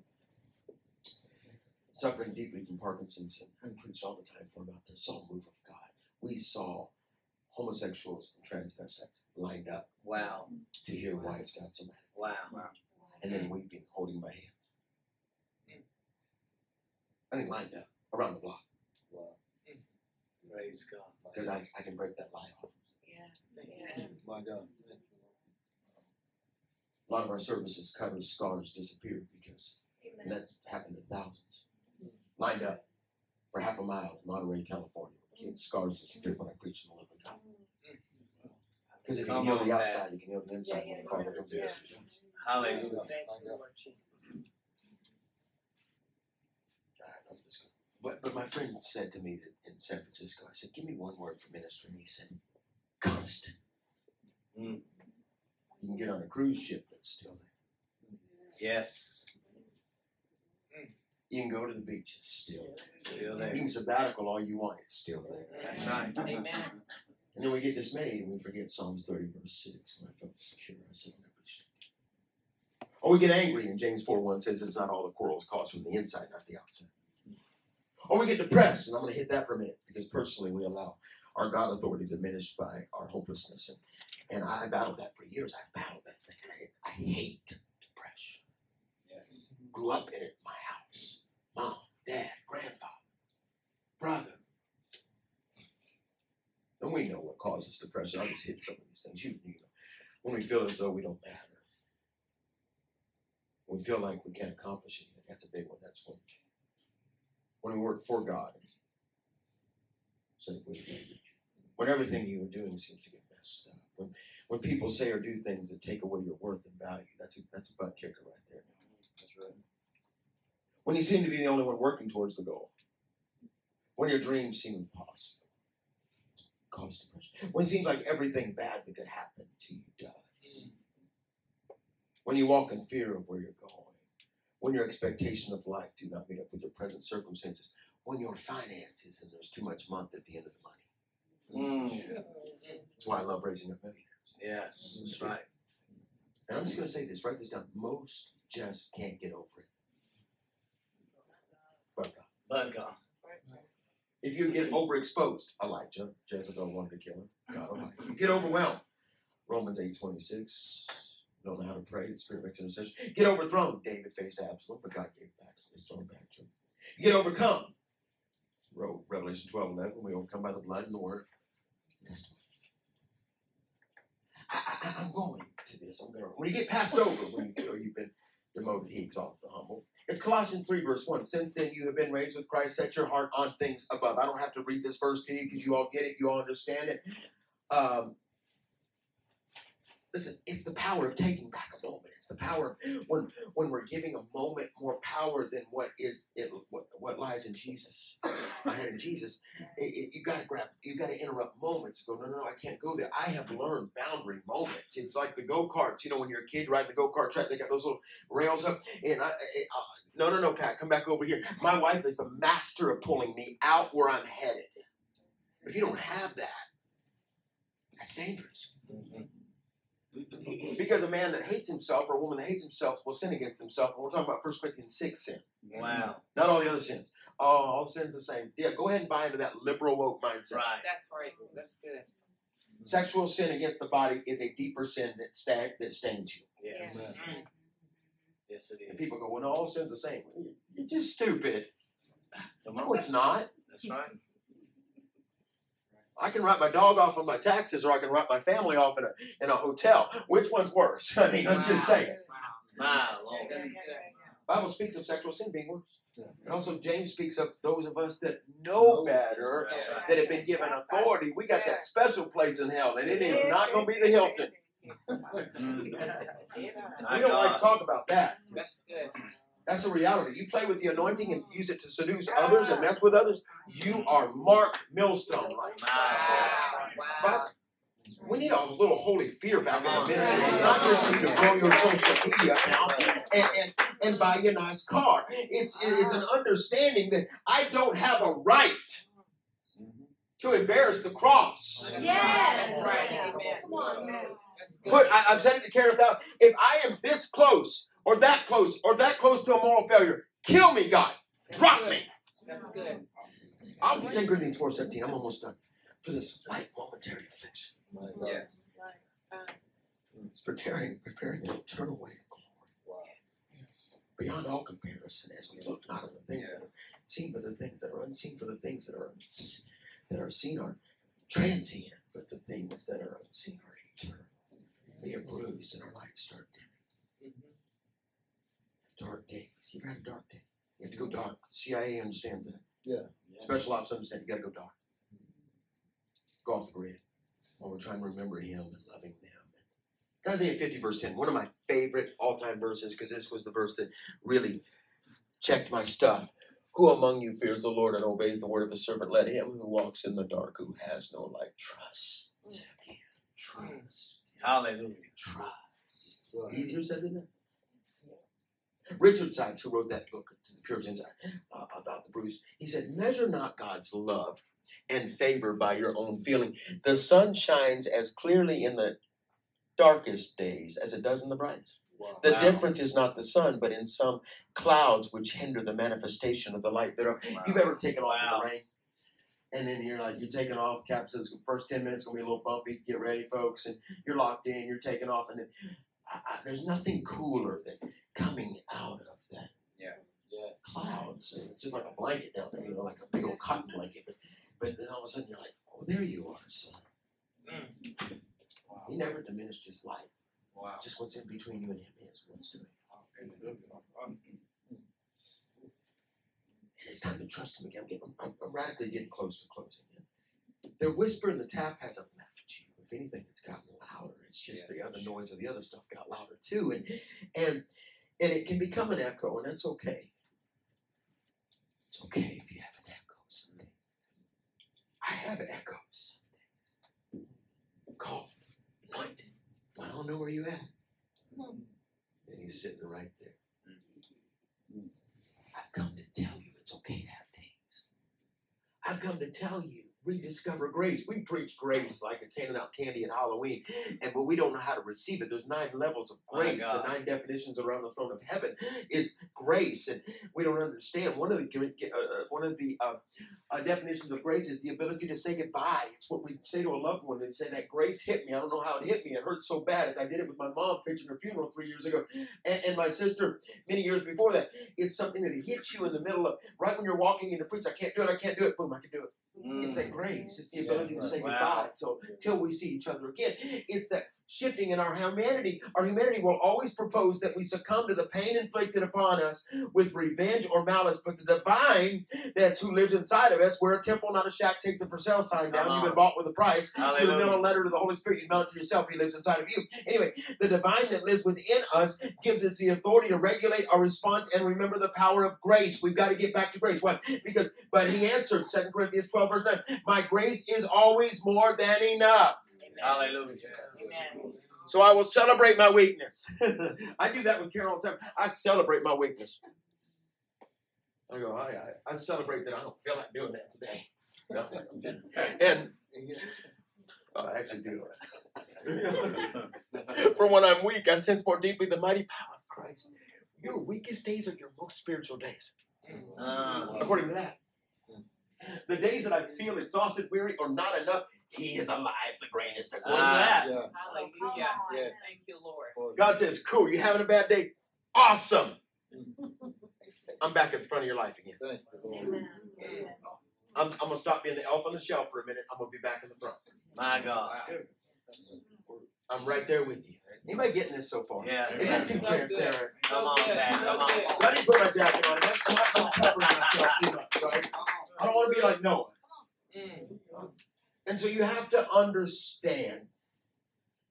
Suffering deeply from Parkinson's, and I preach all the time for him out there. Saw a move of God. We saw homosexuals and transvestites lined up Wow. to hear why it's got so mad, Wow. and then weeping, holding my hand. I think lined up around the block Wow. Praise God. because I, I can break that lie off. My God. A lot of our services covered scars disappeared because that happened to thousands. Lined up for half a mile in Monterey, California. Kids' scars disappeared when I preached in the living God. Because if you can heal the outside, you can heal the inside. When the Father comes to. Hallelujah. But, but my friend said to me that in San Francisco, I said, give me one word for ministry. And he said, constant. Mm. You can get on a cruise ship that's still there. Yes. You can go to the beach, it's still there. Still You can sabbatical all you want, it's still there. That's right. Amen. And then we get dismayed and we forget Psalms 30, verse 6. When I felt secure, I said, "I'm. Or we get angry, and James 4 1 says it's not all the quarrels caused from the inside, not the outside. Or we get depressed, and I'm going to hit that for a minute because personally we allow our God authority diminished by our hopelessness. And, and I battled that for years. I battled that thing. I, I hate depression. Grew up in it, my house. Mom, dad, grandfather, brother. And we know what causes depression. I'll just hit some of these things. You, you know, when we feel as though we don't matter, we feel like we can't accomplish anything. That's a big one. That's when when we work for God instead of Him. When everything you are doing seems to get messed up. When when people say or do things that take away your worth and value, that's a that's a butt kicker right there. That's right. When you seem to be the only one working towards the goal. When your dreams seem impossible. Cause depression. When it seems like everything bad that could happen to you does. When you walk in fear of where you're going. When your expectation of life do not meet up with your present circumstances. When your finances and there's too much month at the end of the money. Mm. That's why I love raising up millionaires. Yes. That's right. And I'm just going to say this, write this down. Most just can't get over it. But God. But God. If you get overexposed, Elijah, Jezebel wanted to kill him. God Almighty. You get overwhelmed. Romans 8 26. Don't know how to pray. The Spirit makes intercession. Get overthrown. David faced Absalom, but God gave back his throne back to him. You get overcome. Revelation 12 11. We overcome by the blood and the word. Testimony. I, I'm going to this. I'm going to, When you get passed over, when you feel you've been demoted, he exalts the humble. It's Colossians 3, verse 1. Since then you have been raised with Christ, set your heart on things above. I don't have to read this verse to you because you all get it, you all understand it. Um, listen, it's the power of taking back a moment. It's the power of when when we're giving a moment more power than what is it, what, what lies in Jesus. I had in Jesus. It, it, you got to grab, you got to interrupt moments. Go, no, no, no, I can't go there. I have learned boundary moments. It's like the go karts. You know, when you're a kid riding the go kart track, they got those little rails up, and I, I, I no, no, no, Pat, come back over here. My wife is the master of pulling me out where I'm headed. If you don't have that, that's dangerous. Mhm. Because a man that hates himself or a woman that hates himself will sin against himself. And we're talking about 1 Corinthians 6 sin, Wow. not all the other sins. Oh, all sins the same. Yeah, go ahead and buy into that liberal woke mindset. Right. That's right. That's good. Sexual sin against the body is a deeper sin that, sta- that stains you. Yes. Mm. Yes, it And people go, well, no, all sins are the same. You're just stupid. No, it's not. That's right. I can write my dog off on my taxes, or I can write my family off in a in a hotel. Which one's worse? I mean, let's just saying. Wow. My Lord. Bible speaks of sexual sin being worse. Yeah. And also James speaks of those of us that know better, That's right. that have been given authority. We got that special place in hell, and it is not going to be the Hilton. Mm. We don't like to talk about that. That's good. That's a reality. You play with the anointing and use it to seduce others and mess with others. You are Mark Millstone. Like, Wow. Wow. we need a little holy fear back in the ministry. It's not just you to grow your social media account and, and, and buy you a nice car. It's it's an understanding that I don't have a right to embarrass the cross. Yes. That's right. Amen. Come on, man. Put I, I've said it to Karen. If I am this close or that close or that close to a moral failure, kill me, God. That's Drop good. me. That's good. I'll be St. Corinthians 4.17. I'm almost done. For this light momentary affliction. Yeah. It's preparing, preparing an eternal way of glory. Wow. Beyond all comparison, as we look not on the things that are seen, but the things that are unseen, for the things that are uns- that are seen are transient, but the things that are unseen are eternal. We are bruised and our lights start dimming. Mm-hmm. Dark days. You ever had a dark day? You have to go dark. CIA understands that. Yeah. Special ops understand you gotta go dark. Go off the grid. While we're trying to remember him and loving them. It's Isaiah 50, verse 10. One of my favorite all-time verses, because this was the verse that really checked my stuff. Who among you fears the Lord and obeys the word of his servant? Let him who walks in the dark, who has no light, trust. Mm. Trust. Hallelujah. Trust. Right. Easier said than done. Richard Sibbes, who wrote that book to the Puritans uh, about the bruise, he said, Measure not God's love and favor by your own feeling. The sun shines as clearly in the darkest days as it does in the brightest. Wow. The difference is not the sun, but in some clouds which hinder the manifestation of the light thereof. You've ever taken off in the rain? And then you're like, you're taking off, Cap says the first 10 minutes gonna be a little bumpy, get ready, folks, and you're locked in, you're taking off, and then I, I, there's nothing cooler than coming out of that Yeah. Yeah. clouds. And it's just like a blanket down there, you know, like a big old cotton blanket. But but then all of a sudden you're like, oh, there you are, sun. Mm. He never diminished his life. Wow. Just what's in between you and him is what's doing. And it's time to trust him again. I'm, getting, I'm, I'm radically getting close to closing. The whisper in the tap hasn't left you. If anything, it's gotten louder. It's just the other noise of the other stuff got louder too. And and and it can become an echo, and that's okay. It's okay if you have an echo some days. I have echoes some days. Call, anointed. I don't know where you at. And he's sitting right there. I've come to tell you it's okay to have days. I've come to tell you rediscover grace. We preach grace like it's handing out candy at Halloween, and but we don't know how to receive it. There's nine levels of grace. The nine definitions around the throne of heaven is grace, and we don't understand. One of the uh, uh, one of the uh, uh, definitions of grace is the ability to say goodbye. It's what we say to a loved one. They say that grace hit me. I don't know how it hit me. It hurt so bad. I did it with my mom preaching her funeral three years ago, and, and my sister many years before that. It's something that hits you in the middle of right when you're walking in into preach. I can't do it. I can't do it. Boom! I can do it. It's that mm. grace. It's the Yeah, ability to say wow. goodbye till till we see each other again. It's that shifting in our humanity. Our humanity will always propose that we succumb to the pain inflicted upon us with revenge or malice, but the divine that's who lives inside of us, we're a temple, not a shack. Take the for sale sign down. Come You've been bought with a price. You Hallelujah. mail a letter to the Holy Spirit. You mail it to yourself. He lives inside of you. Anyway, the divine that lives within us gives us the authority to regulate our response and remember the power of grace. We've got to get back to grace. Why? Because, but he answered, 2 Corinthians 12, verse 9, my grace is always more than enough. Hallelujah. Amen. So I will celebrate my weakness. I do that with Carol all the time. I celebrate my weakness. I go, I, I, I celebrate that I don't feel like doing that today. No, and oh, I actually do. it. For when I'm weak, I sense more deeply the mighty power of Christ. Your weakest days are your most spiritual days, Uh, according to that. The days that I feel exhausted, weary, or not enough, He is alive, the greatest. According to Ah. that. Yeah. Hallelujah. Yeah. Thank you, Lord. God says, cool, you having a bad day? Awesome. I'm back in front of your life again. Thank you, Lord. Amen. I'm, I'm going to stop being the elf on the shelf for a minute. I'm going to be back in the front. my God. I'm right there with you. Anybody getting this so far? Yeah. Is this too So transparent? good. Come on, man. Come on. good. Let me put my jacket on. That's I'm not covering myself too much, right? I don't want to be like Noah. Mm. And so you have to understand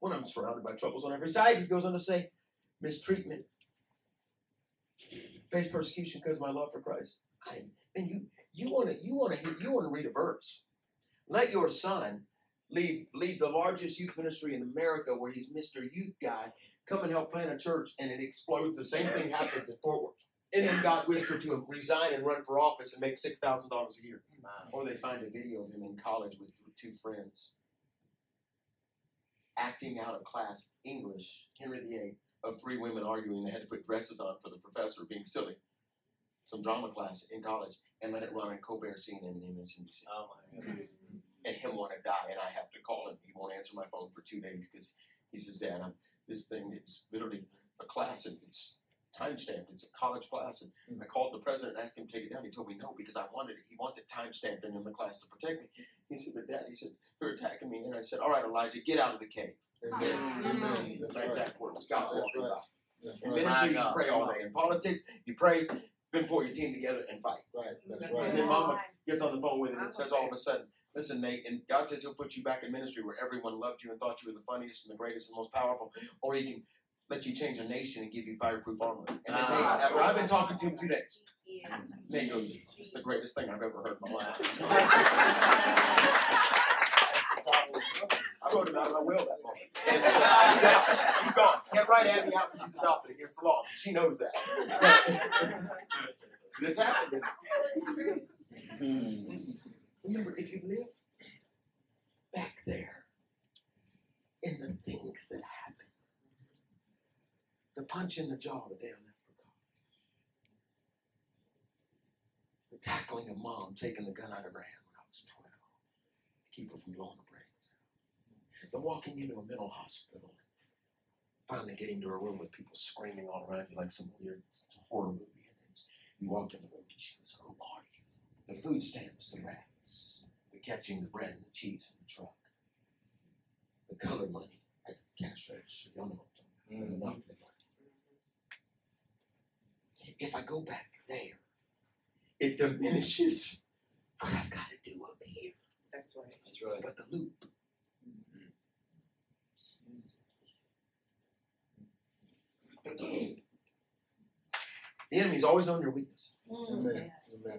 when I'm surrounded by troubles on every side, he goes on to say, mistreatment, face persecution because my love for Christ. I, and you you want to you want to you want to read a verse. Let your son lead lead the largest youth ministry in America, where he's Mr. Youth Guy. Come and help plant a church, and it explodes. The same thing happens in Fort Worth. And then God whispered to him, resign and run for office and make six thousand dollars a year. Or they find a video of him in college with two friends acting out of class English, Henry VIII, of three women arguing they had to put dresses on for the professor being silly. Some drama class in college and let it run on Colbert, CNN, and MSNBC. Oh my goodness. Mm-hmm. And him want to die, and I have to call him. He won't answer my phone for two days because he says, Dad, I'm, this thing is literally a class and it's time stamped. It's a college class. And hmm. I called the president and asked him to take it down. He told me no because I wanted it. He wants it time stamped in the class to protect me. He said, But Dad, he said, They're attacking me. And I said, All right, Elijah, get out of the cave. Amen. Amen. That's My right. exact words. God's That's walking right. by. In ministry, you God. pray all day. In politics, you pray, then pull your team together and fight. Right. That's That's right. And then mama gets on the phone with him and says all of a sudden, Listen, Nate, and God says He'll put you back in ministry where everyone loved you and thought you were the funniest and the greatest and most powerful, or He can let you change a nation and give you fireproof armor. And then Nate, Ah. after I've been talking to him two days, Nate goes, it's the greatest thing I've ever heard in my life. I wrote him out of my will that morning. And he's out. He's gone. Can't write Abby out because he's adopted against the law. She knows that. this happened. Remember, if you live back there in the things that happen, the punch in the jaw the day I left for college, the tackling of mom taking the gun out of her hand when I was 12 to keep her from blowing her brains out, the walking into a mental hospital and finally getting to a room with people screaming all around you like some weird horror movie, and then you walked in the room and she goes, Who are you? The food stamps, the rats, the catching the bread and the cheese from the truck, the color money at the cash register, y'all know what I'm talking about, mm. money. If I go back there, it diminishes what I've got to do up here. That's right. That's right. But the loop. The enemy's always known your weakness. Mm, Amen. Amen.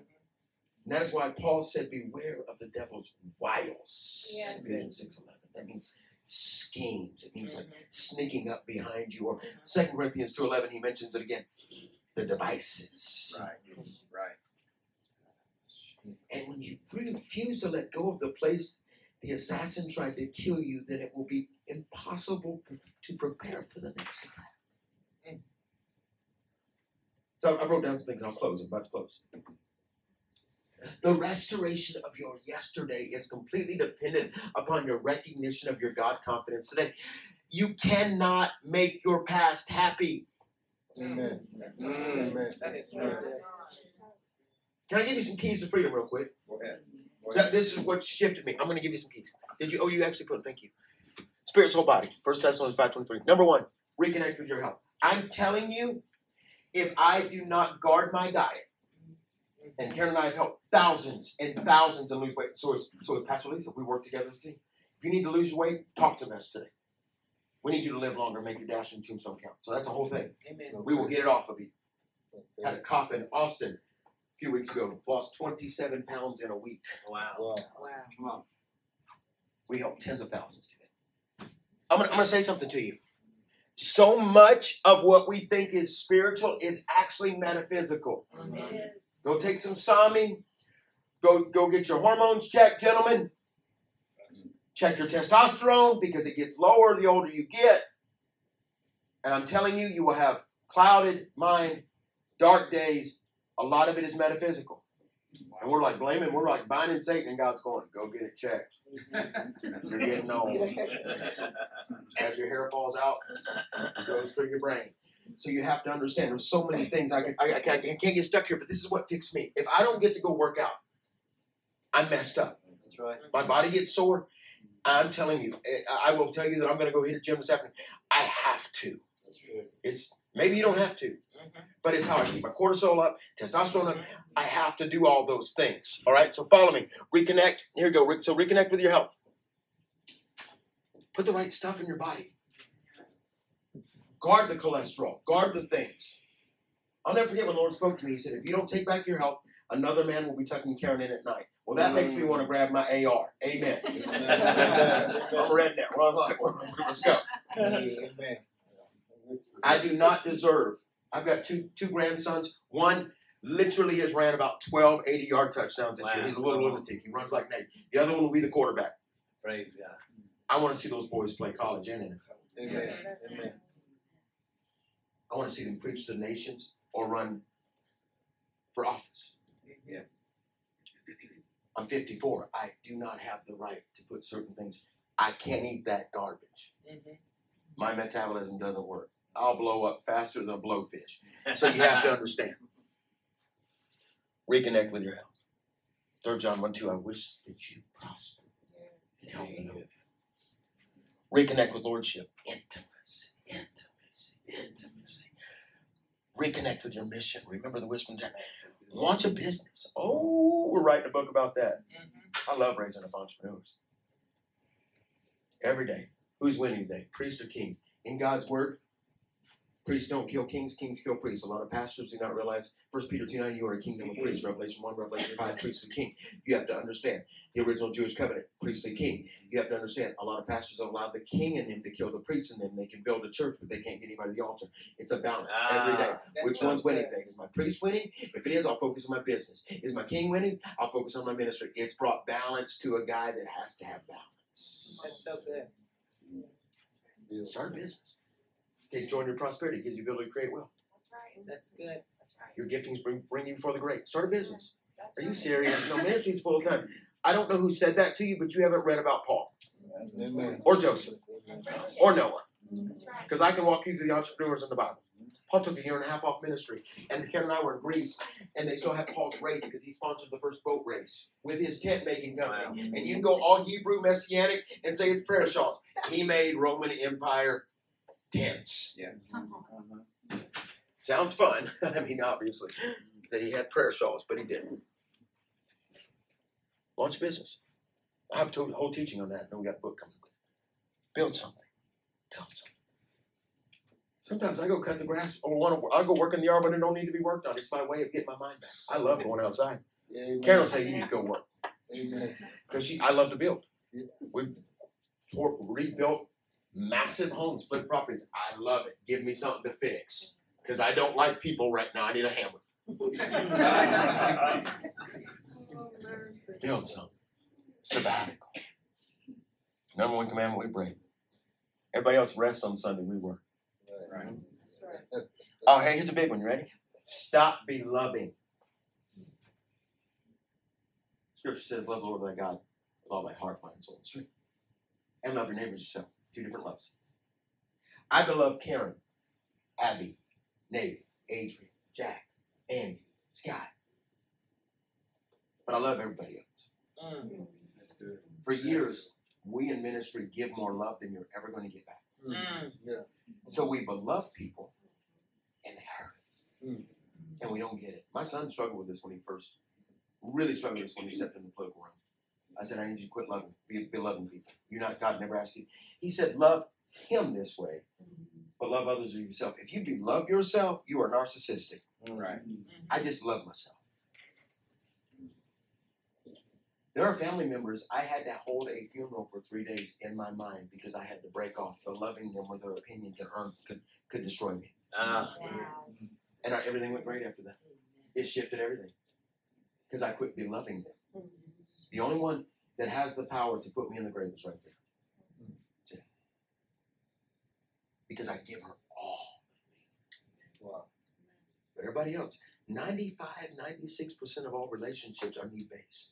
And that is why Paul said, Beware of the devil's wiles. Yes. In 611. That means schemes. It means like mm-hmm. sneaking up behind you. Or mm-hmm. 2 Corinthians 2.11, he mentions it again. The devices. Right. Right. And when you refuse to let go of the place the assassin tried to kill you, then it will be impossible to prepare for the next attack. Mm. So I wrote down some things. I'll close. I'm about to close. The restoration of your yesterday is completely dependent upon your recognition of your God confidence today. You cannot make your past happy. Amen. That's Mm. Amen. Amen. Can I give you some keys to freedom, real quick? Go ahead. Go ahead. this is what shifted me. I'm going to give you some keys. Did you? Oh, you actually put it. Thank you. Spirit, soul, body. First Thessalonians five twenty three. Number one, reconnect with your health. I'm telling you, if I do not guard my diet, and Karen and I have helped thousands and thousands to lose weight. So is so is Pastor Lisa. We work together as a team. If you need to lose weight, talk to us today. We need you to live longer, make your dash and tombstone count. So that's the whole thing. Amen. We will get it off of you. Had a cop in Austin a few weeks ago, lost 27 pounds in a week. Wow. Wow. Wow. Come on. We help tens of thousands today. I'm gonna, I'm gonna say something to you. So much of what we think is spiritual is actually metaphysical. Go take some SAMe. Go go get your hormones checked, gentlemen. Check your testosterone because it gets lower the older you get. And I'm telling you, you will have clouded mind, dark days. A lot of it is metaphysical. And we're like blaming, we're like binding Satan, and God's going, go get it checked. You're getting old. As your hair falls out, it goes through your brain. So you have to understand there's so many things I, can, I, I, can't, I can't get stuck here, but this is what fixed me. If I don't get to go work out, I'm messed up. That's right. My body gets sore. I'm telling you, eh, I will tell you that I'm going to go hit a gym this afternoon. I have to. That's true. It's maybe you don't have to, but it's how I keep my cortisol up, testosterone up. I have to do all those things. All right, so follow me. Reconnect. Here we go. So reconnect with your health. Put the right stuff in your body. Guard the cholesterol. Guard the things. I'll never forget when the Lord spoke to me. He said, "If you don't take back your health, another man will be tucking Karen in at night." Well, that makes me want to grab my AR. Amen. I'm ready now. Run like, let's go. Amen. I do not deserve. I've got two two grandsons. One literally has ran about 12 80 yard touchdowns this year. He's a little lunatic. He runs like Nate. The other one will be the quarterback. Praise God. I want to see those boys play college and NFL. Amen. Amen. I want to see them preach to the nations or run for office. Yeah. I'm 54. I do not have the right to put certain things. I can't eat that garbage. Mm-hmm. My metabolism doesn't work. I'll blow up faster than a blowfish. So you have to understand. Reconnect with your health. Third John 1 2, I wish that you prosper and health and hope. Reconnect with Lordship. Intimacy, intimacy, intimacy. Reconnect with your mission. Remember the wisdom time. Launch a business. Oh, we're writing a book about that. Mm-hmm. I love raising up entrepreneurs. Every day. Who's winning today? Priest or king? In God's word, Priests don't kill kings, kings kill priests. A lot of pastors do not realize First Peter 2 9, you are a kingdom of priests. Revelation 1, Revelation 5, priest and king. You have to understand the original Jewish covenant, priestly king. You have to understand a lot of pastors have allowed the king in them to kill the priest in them. They can build a church, but they can't get anybody to the altar. It's a balance every day. Ah, Which one's winning today? Is my priest winning? If it is, I'll focus on my business. Is my king winning? I'll focus on my ministry. It's brought balance to a guy that has to have balance. That's so good. Start a business. Take joy in your prosperity. It gives you the ability to create wealth. That's right. That's good. That's right. Your giftings bring, bring you before the great. Start a business. That's Are you serious? No, ministry's full time. I don't know who said that to you, but you haven't read about Paul Amen. or Joseph And or Noah. That's right. Because I can walk you through the entrepreneurs in the Bible. Paul took a year and a half off ministry, and Kevin and I were in Greece, and they still have Paul's race because he sponsored the first boat race with his tent making company. And you can go all Hebrew Messianic and say it's prayer shawls. He made Roman Empire tents. Yeah. uh-huh. Sounds fun. I mean, obviously, that he had prayer shawls, but he didn't. Launch business. I have a whole teaching on that, and we got a book coming. Build something. Build something. Sometimes I go cut the grass or want to. I go work in the yard when it don't need to be worked on. It's my way of getting my mind back. I love going outside. Amen. Will say you need to go work Amen. because she. I love to build. Yeah. We rebuilt massive homes, split properties. I love it. Give me something to fix because I don't like people right now. I need a hammer. Build something. Sabbatical. Number one commandment we break. Everybody else rest on Sunday. We work. Right. Right. Oh, hey, here's a big one. You ready? Stop beloving. Scripture says, Love the Lord thy God with all thy heart, mind, soul, and strength. And love your neighbors yourself. Two different loves. I beloved Karen, Abby, Nate, Adrian, Jack, Andy, Scott. But I love everybody else. Mm. That's good. For years, we in ministry give more love than you're ever going to get back. Mm. So we beloved people, and they hurt us, Mm. and we don't get it. My son struggled with this when he first, really struggled with this when he stepped in the political realm. I said, I need you to quit loving, be, be loving people. You're not God. Never asked you. He said, love him this way, but love others as yourself. If you do love yourself, you are narcissistic. Right. I just love myself. There are family members I had to hold a funeral for three days in my mind because I had to break off the loving them where their opinion could earn could could destroy me. Ah, Wow. And I, everything went great after that. It shifted everything because I quit beloving them. The only one that has the power to put me in the grave is right there. That's. Because I give her all. Wow. But everybody else, 95, 96% of all relationships are need based.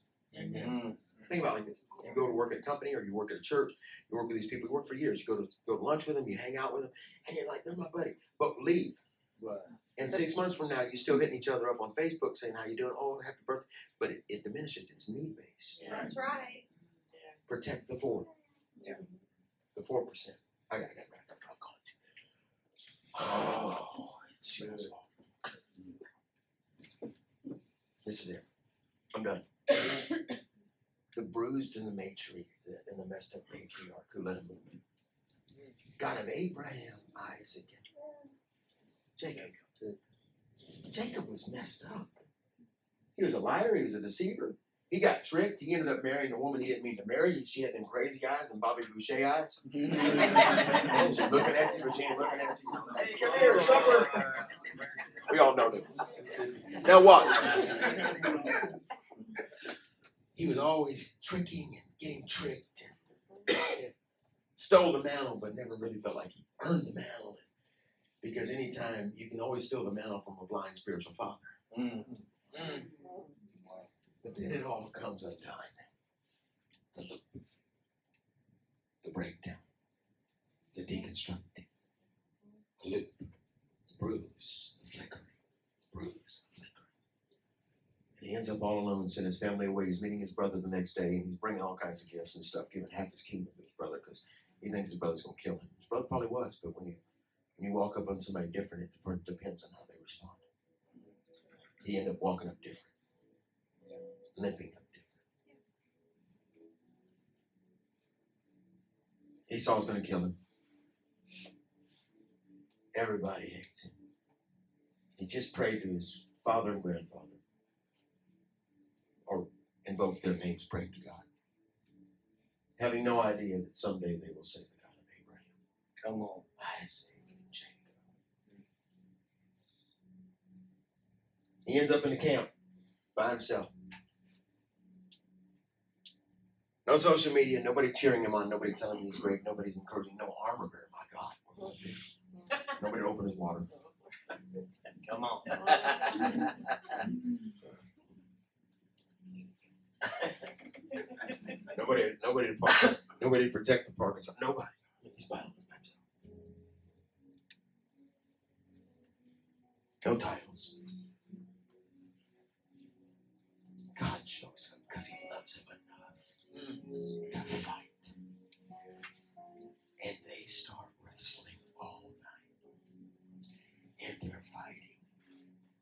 mm, Think about it like this. You go to work at a company or you work at a church, you work with these people, you work for years, you go to go to lunch with them, you hang out with them, and you're like, they're my buddy. But leave. Right. And six months from now, you're still hitting each other up on Facebook saying how you doing, oh, happy birthday. But it, it diminishes. It's need based. That's right. Protect the four. Yeah. The four percent. I got that wrapped up. I'll call it. Oh, it's Sheila's fault. This is it. I'm done. the bruised and the matriarch, and the messed up matriarch who let him move. Mm. God of Abraham, Isaac, and Jacob. Jacob was messed up. He was a liar. He was a deceiver. He got tricked. He ended up marrying a woman he didn't mean to marry. She had them crazy eyes and Bobby Boucher eyes. And she's looking at you, but she ain't looking at you. Hey, come here, supper. We all know this. Now watch. He was always tricking and getting tricked and, and stole the mantle, but never really felt like he earned the mantle. Because anytime you can always steal the mantle from a blind spiritual father. mm, Mm. But then it all comes undone. The loop, the breakdown, the deconstructing, the loop, the bruise, the flickering, bruise, the flickering. And he ends up all alone, sent his family away. He's meeting his brother the next day, and he's bringing all kinds of gifts and stuff, giving half his kingdom to his brother because he thinks his brother's going to kill him. His brother probably was, but when when you walk up on somebody different, it depends on how they respond. He ended up walking up different limping up different. Esau's gonna kill him. Everybody hates him. He just prayed to his father and grandfather, or invoked their names, prayed to God, having no idea that someday they will say the God of Abraham, Come on. Isaac, and Jacob. He ends up in the camp by himself. No social media, nobody cheering him on, nobody telling him he's great, nobody's encouraging, no armor bearer. My God. Nobody to open his water. Come on. Nobody, nobody to park, nobody to protect the park. Nobody. He's by himself. No titles. God chose him because he loves him enough to fight. And they start wrestling all night. And they're fighting.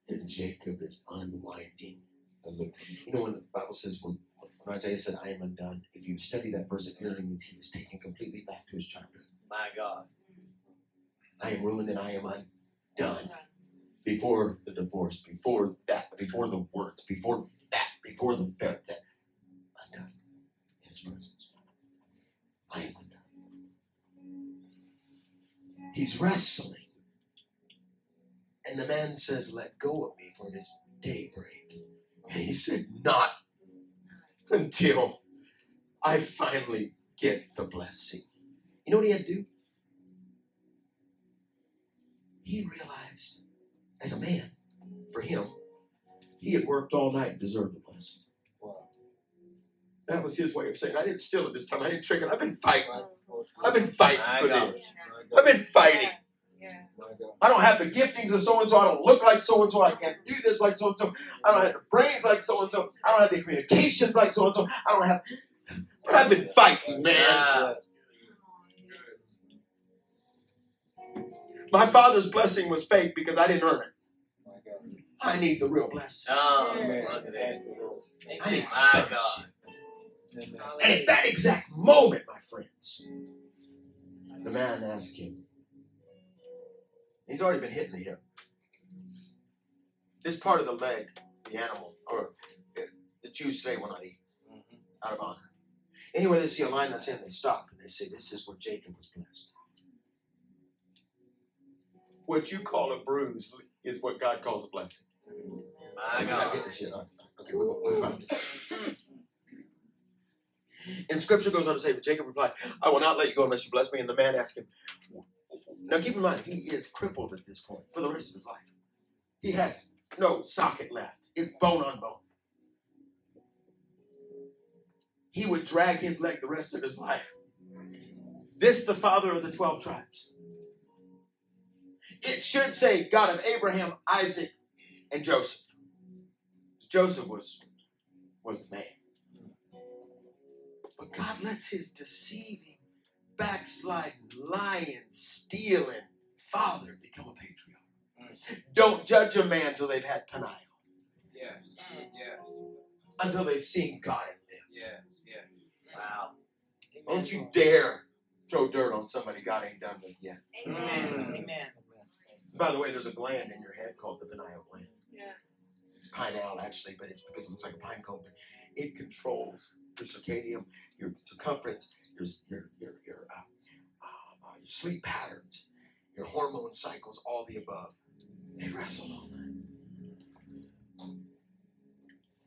And Jacob is unwinding the loop. You know when the Bible says when, when Isaiah said, I am undone, if you study that verse, it literally means he was taken completely back to his childhood. My God. I am ruined and I am undone. Before the divorce, before that, before the words, before before the fair that undone in his presence. I am undone. He's wrestling. And the man says, Let go of me, for it is daybreak. And he said, Not until I finally get the blessing. You know what he had to do? He realized, as a man, for him, he had worked all night and deserved the. Wow. That was his way of saying, I didn't steal it this time. I didn't trick it. I've been fighting. I've been fighting My for God. this. I've been fighting. Yeah. I don't have the giftings of so and so. I don't look like so and so. I can't do this like so and so. I don't have the brains like so and so. I don't have the communications like so and so. I don't have. But I've been fighting, man. My father's blessing was fake because I didn't earn it. I need the real blessing. oh, Amen. look at that. Thank you, Lord. I need My sonship. God. Amen. And at that exact moment, my friends, the man asked him. He's already been hit in the hip. This part of the leg, the animal, or the, Jews say will not eat out of honor. Anywhere they see a line that's in, they stop and they say, This is where Jacob was blessed. What you call a bruise is what God calls a blessing. My I God. get this shit. Okay, we're going to find it. And scripture goes on to say, but Jacob replied, I will not let you go unless you bless me. And the man asked him, Now keep in mind, he is crippled at this point for the rest of his life. He has no socket left, it's bone on bone. He would drag his leg the rest of his life. This, the father of the 12 tribes. It should say, God of Abraham, Isaac, and Joseph. Joseph was, was the man. But God lets his deceiving, backsliding, lying, stealing father become a patriarch. Don't judge a man till they've had Peniel, Yes. Yes. until they've seen God in them. Yeah. Yes. Wow. Don't you dare throw dirt on somebody God ain't done with yet. Amen. Mm. Amen. By the way, there's a gland in your head called the pineal gland. Yes. It's pineal actually, but it's because it looks like a pine cone. But it controls your circadian, your circumference, your your your your, uh, uh, uh, your sleep patterns, your hormone cycles, all the above. They wrestle all night.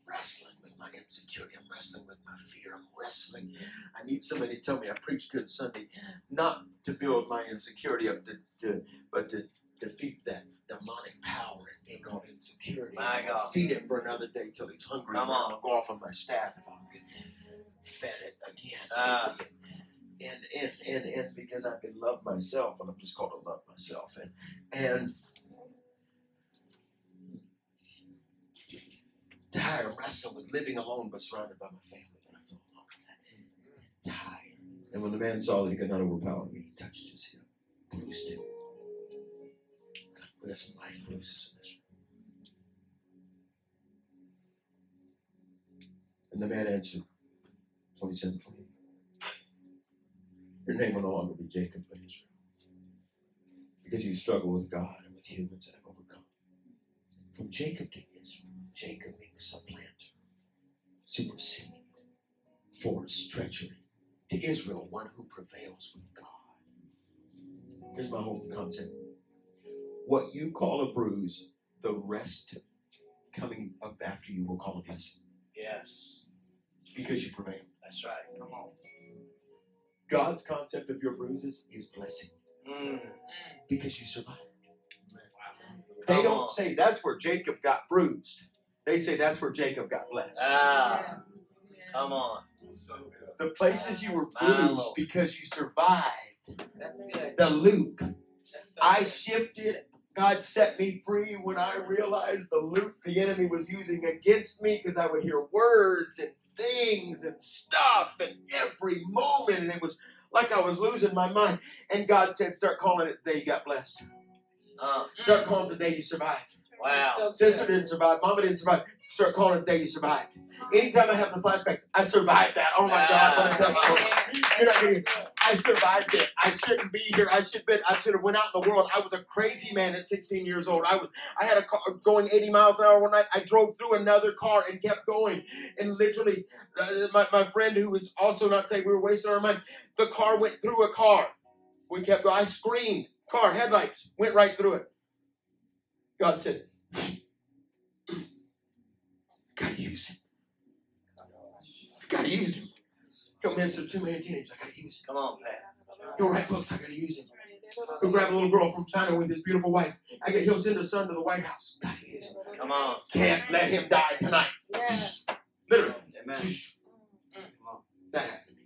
Wrestling with my insecurity. I'm wrestling with my fear. I'm wrestling. I need somebody to tell me I preach good Sunday, not to build my insecurity up, to, to but to defeat that demonic power in me called insecurity. My I'm God. Feed it for another day till he's hungry. Come and on. I'll go off on my staff if I don't get fed it again. Ah. And, and and and because I've been loved myself, and I'm just called to love myself, and and tired of wrestling with living alone but surrounded by my family, but I feel alone. Tired. And when the man saw that he could not overpower me, he touched his hip, bruised him. We got some life bruises in this room. And the man answered, 27, 28. Your name will no longer be Jacob, but Israel. Because you struggle with God and with humans and have overcome. From Jacob to Israel, Jacob being supplanter, supersede, force, treachery. To Israel, one who prevails with God. Here's my whole concept. What you call a bruise, the rest coming up after you will call a blessing Yes. because you prevail. That's right. Come on. God's concept of your bruises is blessing Mm. because you survived. Come They don't on. say that's where Jacob got bruised. They say that's where Jacob got blessed. Ah. Come on. The places you were bruised because you survived That's good. the loop. That's so I good. shifted. God set me free when I realized the loop the enemy was using against me because I would hear words and things and stuff and every moment, and it was like I was losing my mind. And God said, Start calling it the day you got blessed. Uh, Start calling it the day you survived. wow. So Sister didn't survive. Mama didn't survive. Start calling it the day you survived. Anytime I have the flashback, I survived that. Oh my God, what a testimony. You're not getting I survived it. I shouldn't be here. I should been. I should have went out in the world. I was a crazy man at 16 years old. I was. I had a car going 80 miles an hour one night. I drove through another car and kept going. And literally, uh, my, my friend who was also not saying we were wasting our mind. The car went through a car. We kept going. I screamed. Car headlights went right through it. God said, "Gotta use him. Gotta use him." Go minister to two man teenagers. I gotta use him. Come on, Pat. Go write books. I gotta use him. Go grab a little girl from China with his beautiful wife. I get he'll send a son to the White House. Gotta use him. Come on. Can't let him die tonight. Yeah. Literally. Amen. That happened to me.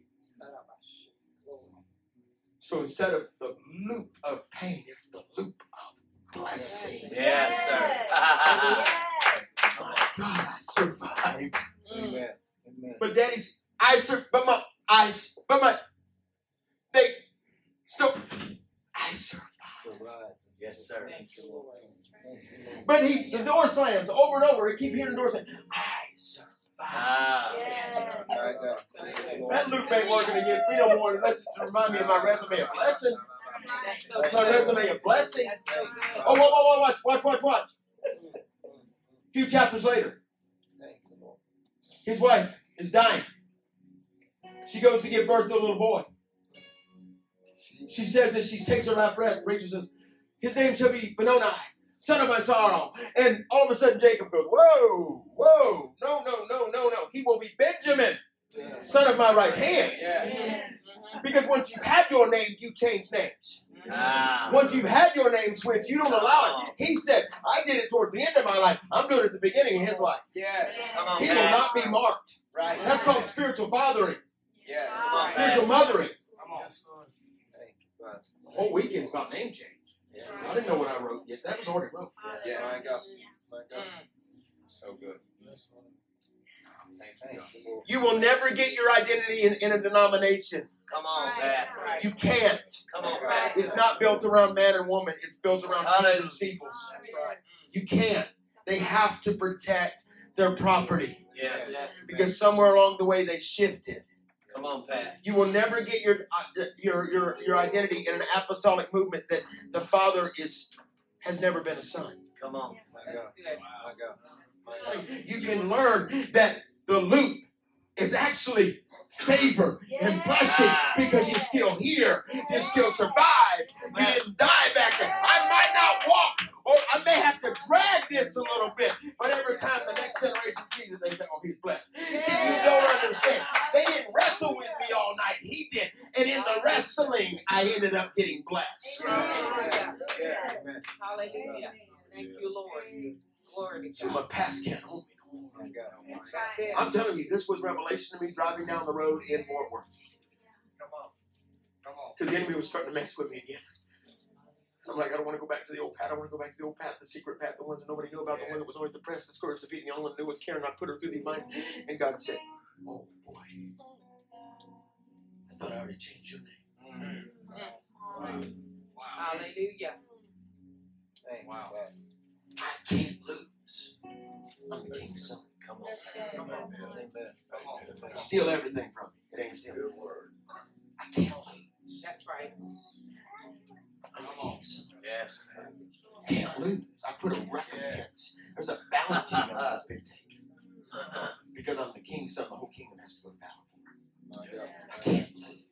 So instead of the loop of pain, it's the loop of blessing. Yes, sir. Oh my God, I survived. Amen. Amen. But daddy's I sur but my I s- but my they still I survived. Survive. yes, sir. Thank you, Lord. Thank you, Lord. But he the door slams over and over. I keep hearing the door saying, I survived. Ah. My God. Thank you, Lord. That loop ain't working against me no more unless it's to remind me of my resume of blessing. That's My resume of blessing. That's so good. Oh, whoa, whoa, whoa, watch, watch, watch, watch. A few chapters later, Thank you, Lord. his wife is dying. She goes to give birth to a little boy. She says that she takes her last breath, Rachel says, His name shall be Benoni, son of my sorrow. And all of a sudden Jacob goes, Whoa, whoa, no, no, no, no, no. He will be Benjamin, Yes. son of my right hand. Yes. Because once you have your name, you change names. Ah. Once you've had your name switched, you don't allow it. He said, I did it towards the end of my life. I'm doing it at the beginning of his life. Yeah. Come on, He will Pat. not be marked. Right. That's called spiritual fathering, Yeah. On, spiritual mothering. Come on. Thank you, The whole weekend's about name change. Yeah. I didn't know what I wrote yet. That was already wrote. Yeah. My God. My God. So good. You, God. Thank you, Lord. You will never get your identity in, in a denomination. Come on, Right. Pat. Right. You can't. Come on, Pat. It's not built around man and woman. It's built around Hallelujah. pews and steeples. That's right. You can't. They have to protect their property Yes. because somewhere along the way they shifted. Come on, Pat. You will never get your uh, your your your identity in an apostolic movement that the father is has never been a son. Come on. My God. My God. My God. You can learn that the loop is actually favor and blessing because you're still here. You still survive. You didn't die back there. I might not walk, or I may have to drag this a little bit, but every time the next generation sees it, they say, "Oh, he's blessed." See, you don't understand. They didn't wrestle with me all night. He did, and in the wrestling, I ended up getting blessed. Hallelujah. Yeah. Amen. Hallelujah. Thank you, Lord. Glory to So God. my past can't hold me. No more. My God. That's it. I'm telling you, this was revelation to me driving down the road in Fort Worth. Come on. Come on. Because the enemy was starting to mess with me again. I'm like, I don't want to go back to the old path. I want to go back to the old path, the secret path, the ones that nobody knew about, the one that was always depressed, discouraged, defeated. And the only one that knew was Karen. I put her through the mind. And God said, Oh boy, I thought I already changed your name. Mm. Hallelujah. Thank you, Wow. I can't lose. I'm the king's son. Come on. Come on. Amen. Amen. Come on. Steal everything from me. It ain't stealing. word. I can't lose. That's right. I'm the king's son. Yes. Can't lose. I put a recompense. There's a bounty on that's been taken. Because I'm the king's son, the whole kingdom has to go to battle for me. I can't lose.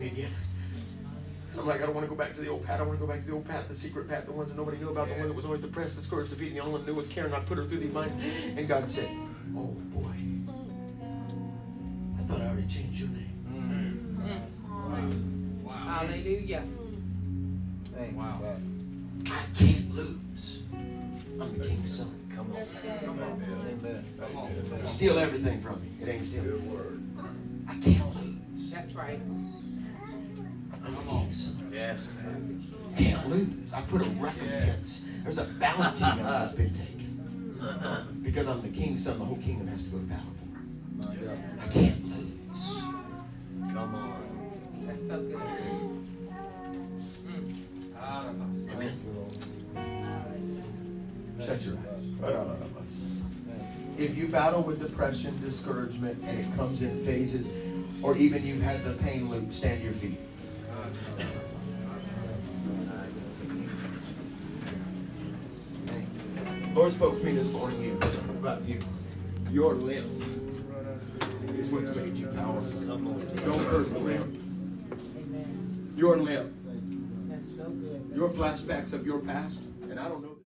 Again. I'm like, I don't want to go back to the old Pat. I want to go back to the old Pat, the secret Pat, the ones that nobody knew about, the one that was always depressed, discouraged, defeated. The only one who knew was Karen. I put her through the mind. And God said, Oh boy. I thought I already changed your name. Mm-hmm. Hallelujah. Thank you, Wow. Father. I can't lose. I'm the king's son. Come on. Come on. Amen. Come on. Amen. Steal everything from me. It ain't stealing. word. I can't lose. That's right. I'm the king's son. Yes, man. Can't lose. I put a recompense. There's a bounty that's been taken. Because I'm the king's son, the whole kingdom has to go to battle for. My I can't lose. Come on. That's so good. Amen. Shut your eyes. Thank If you battle with depression, discouragement, and it comes in phases, or even you've had the pain loop, stand your feet. Lord spoke to me this morning you, about you. Your lip is what's made you powerful. Don't curse the lip. Your lip. That's so good. Your flashbacks of your past, and I don't know.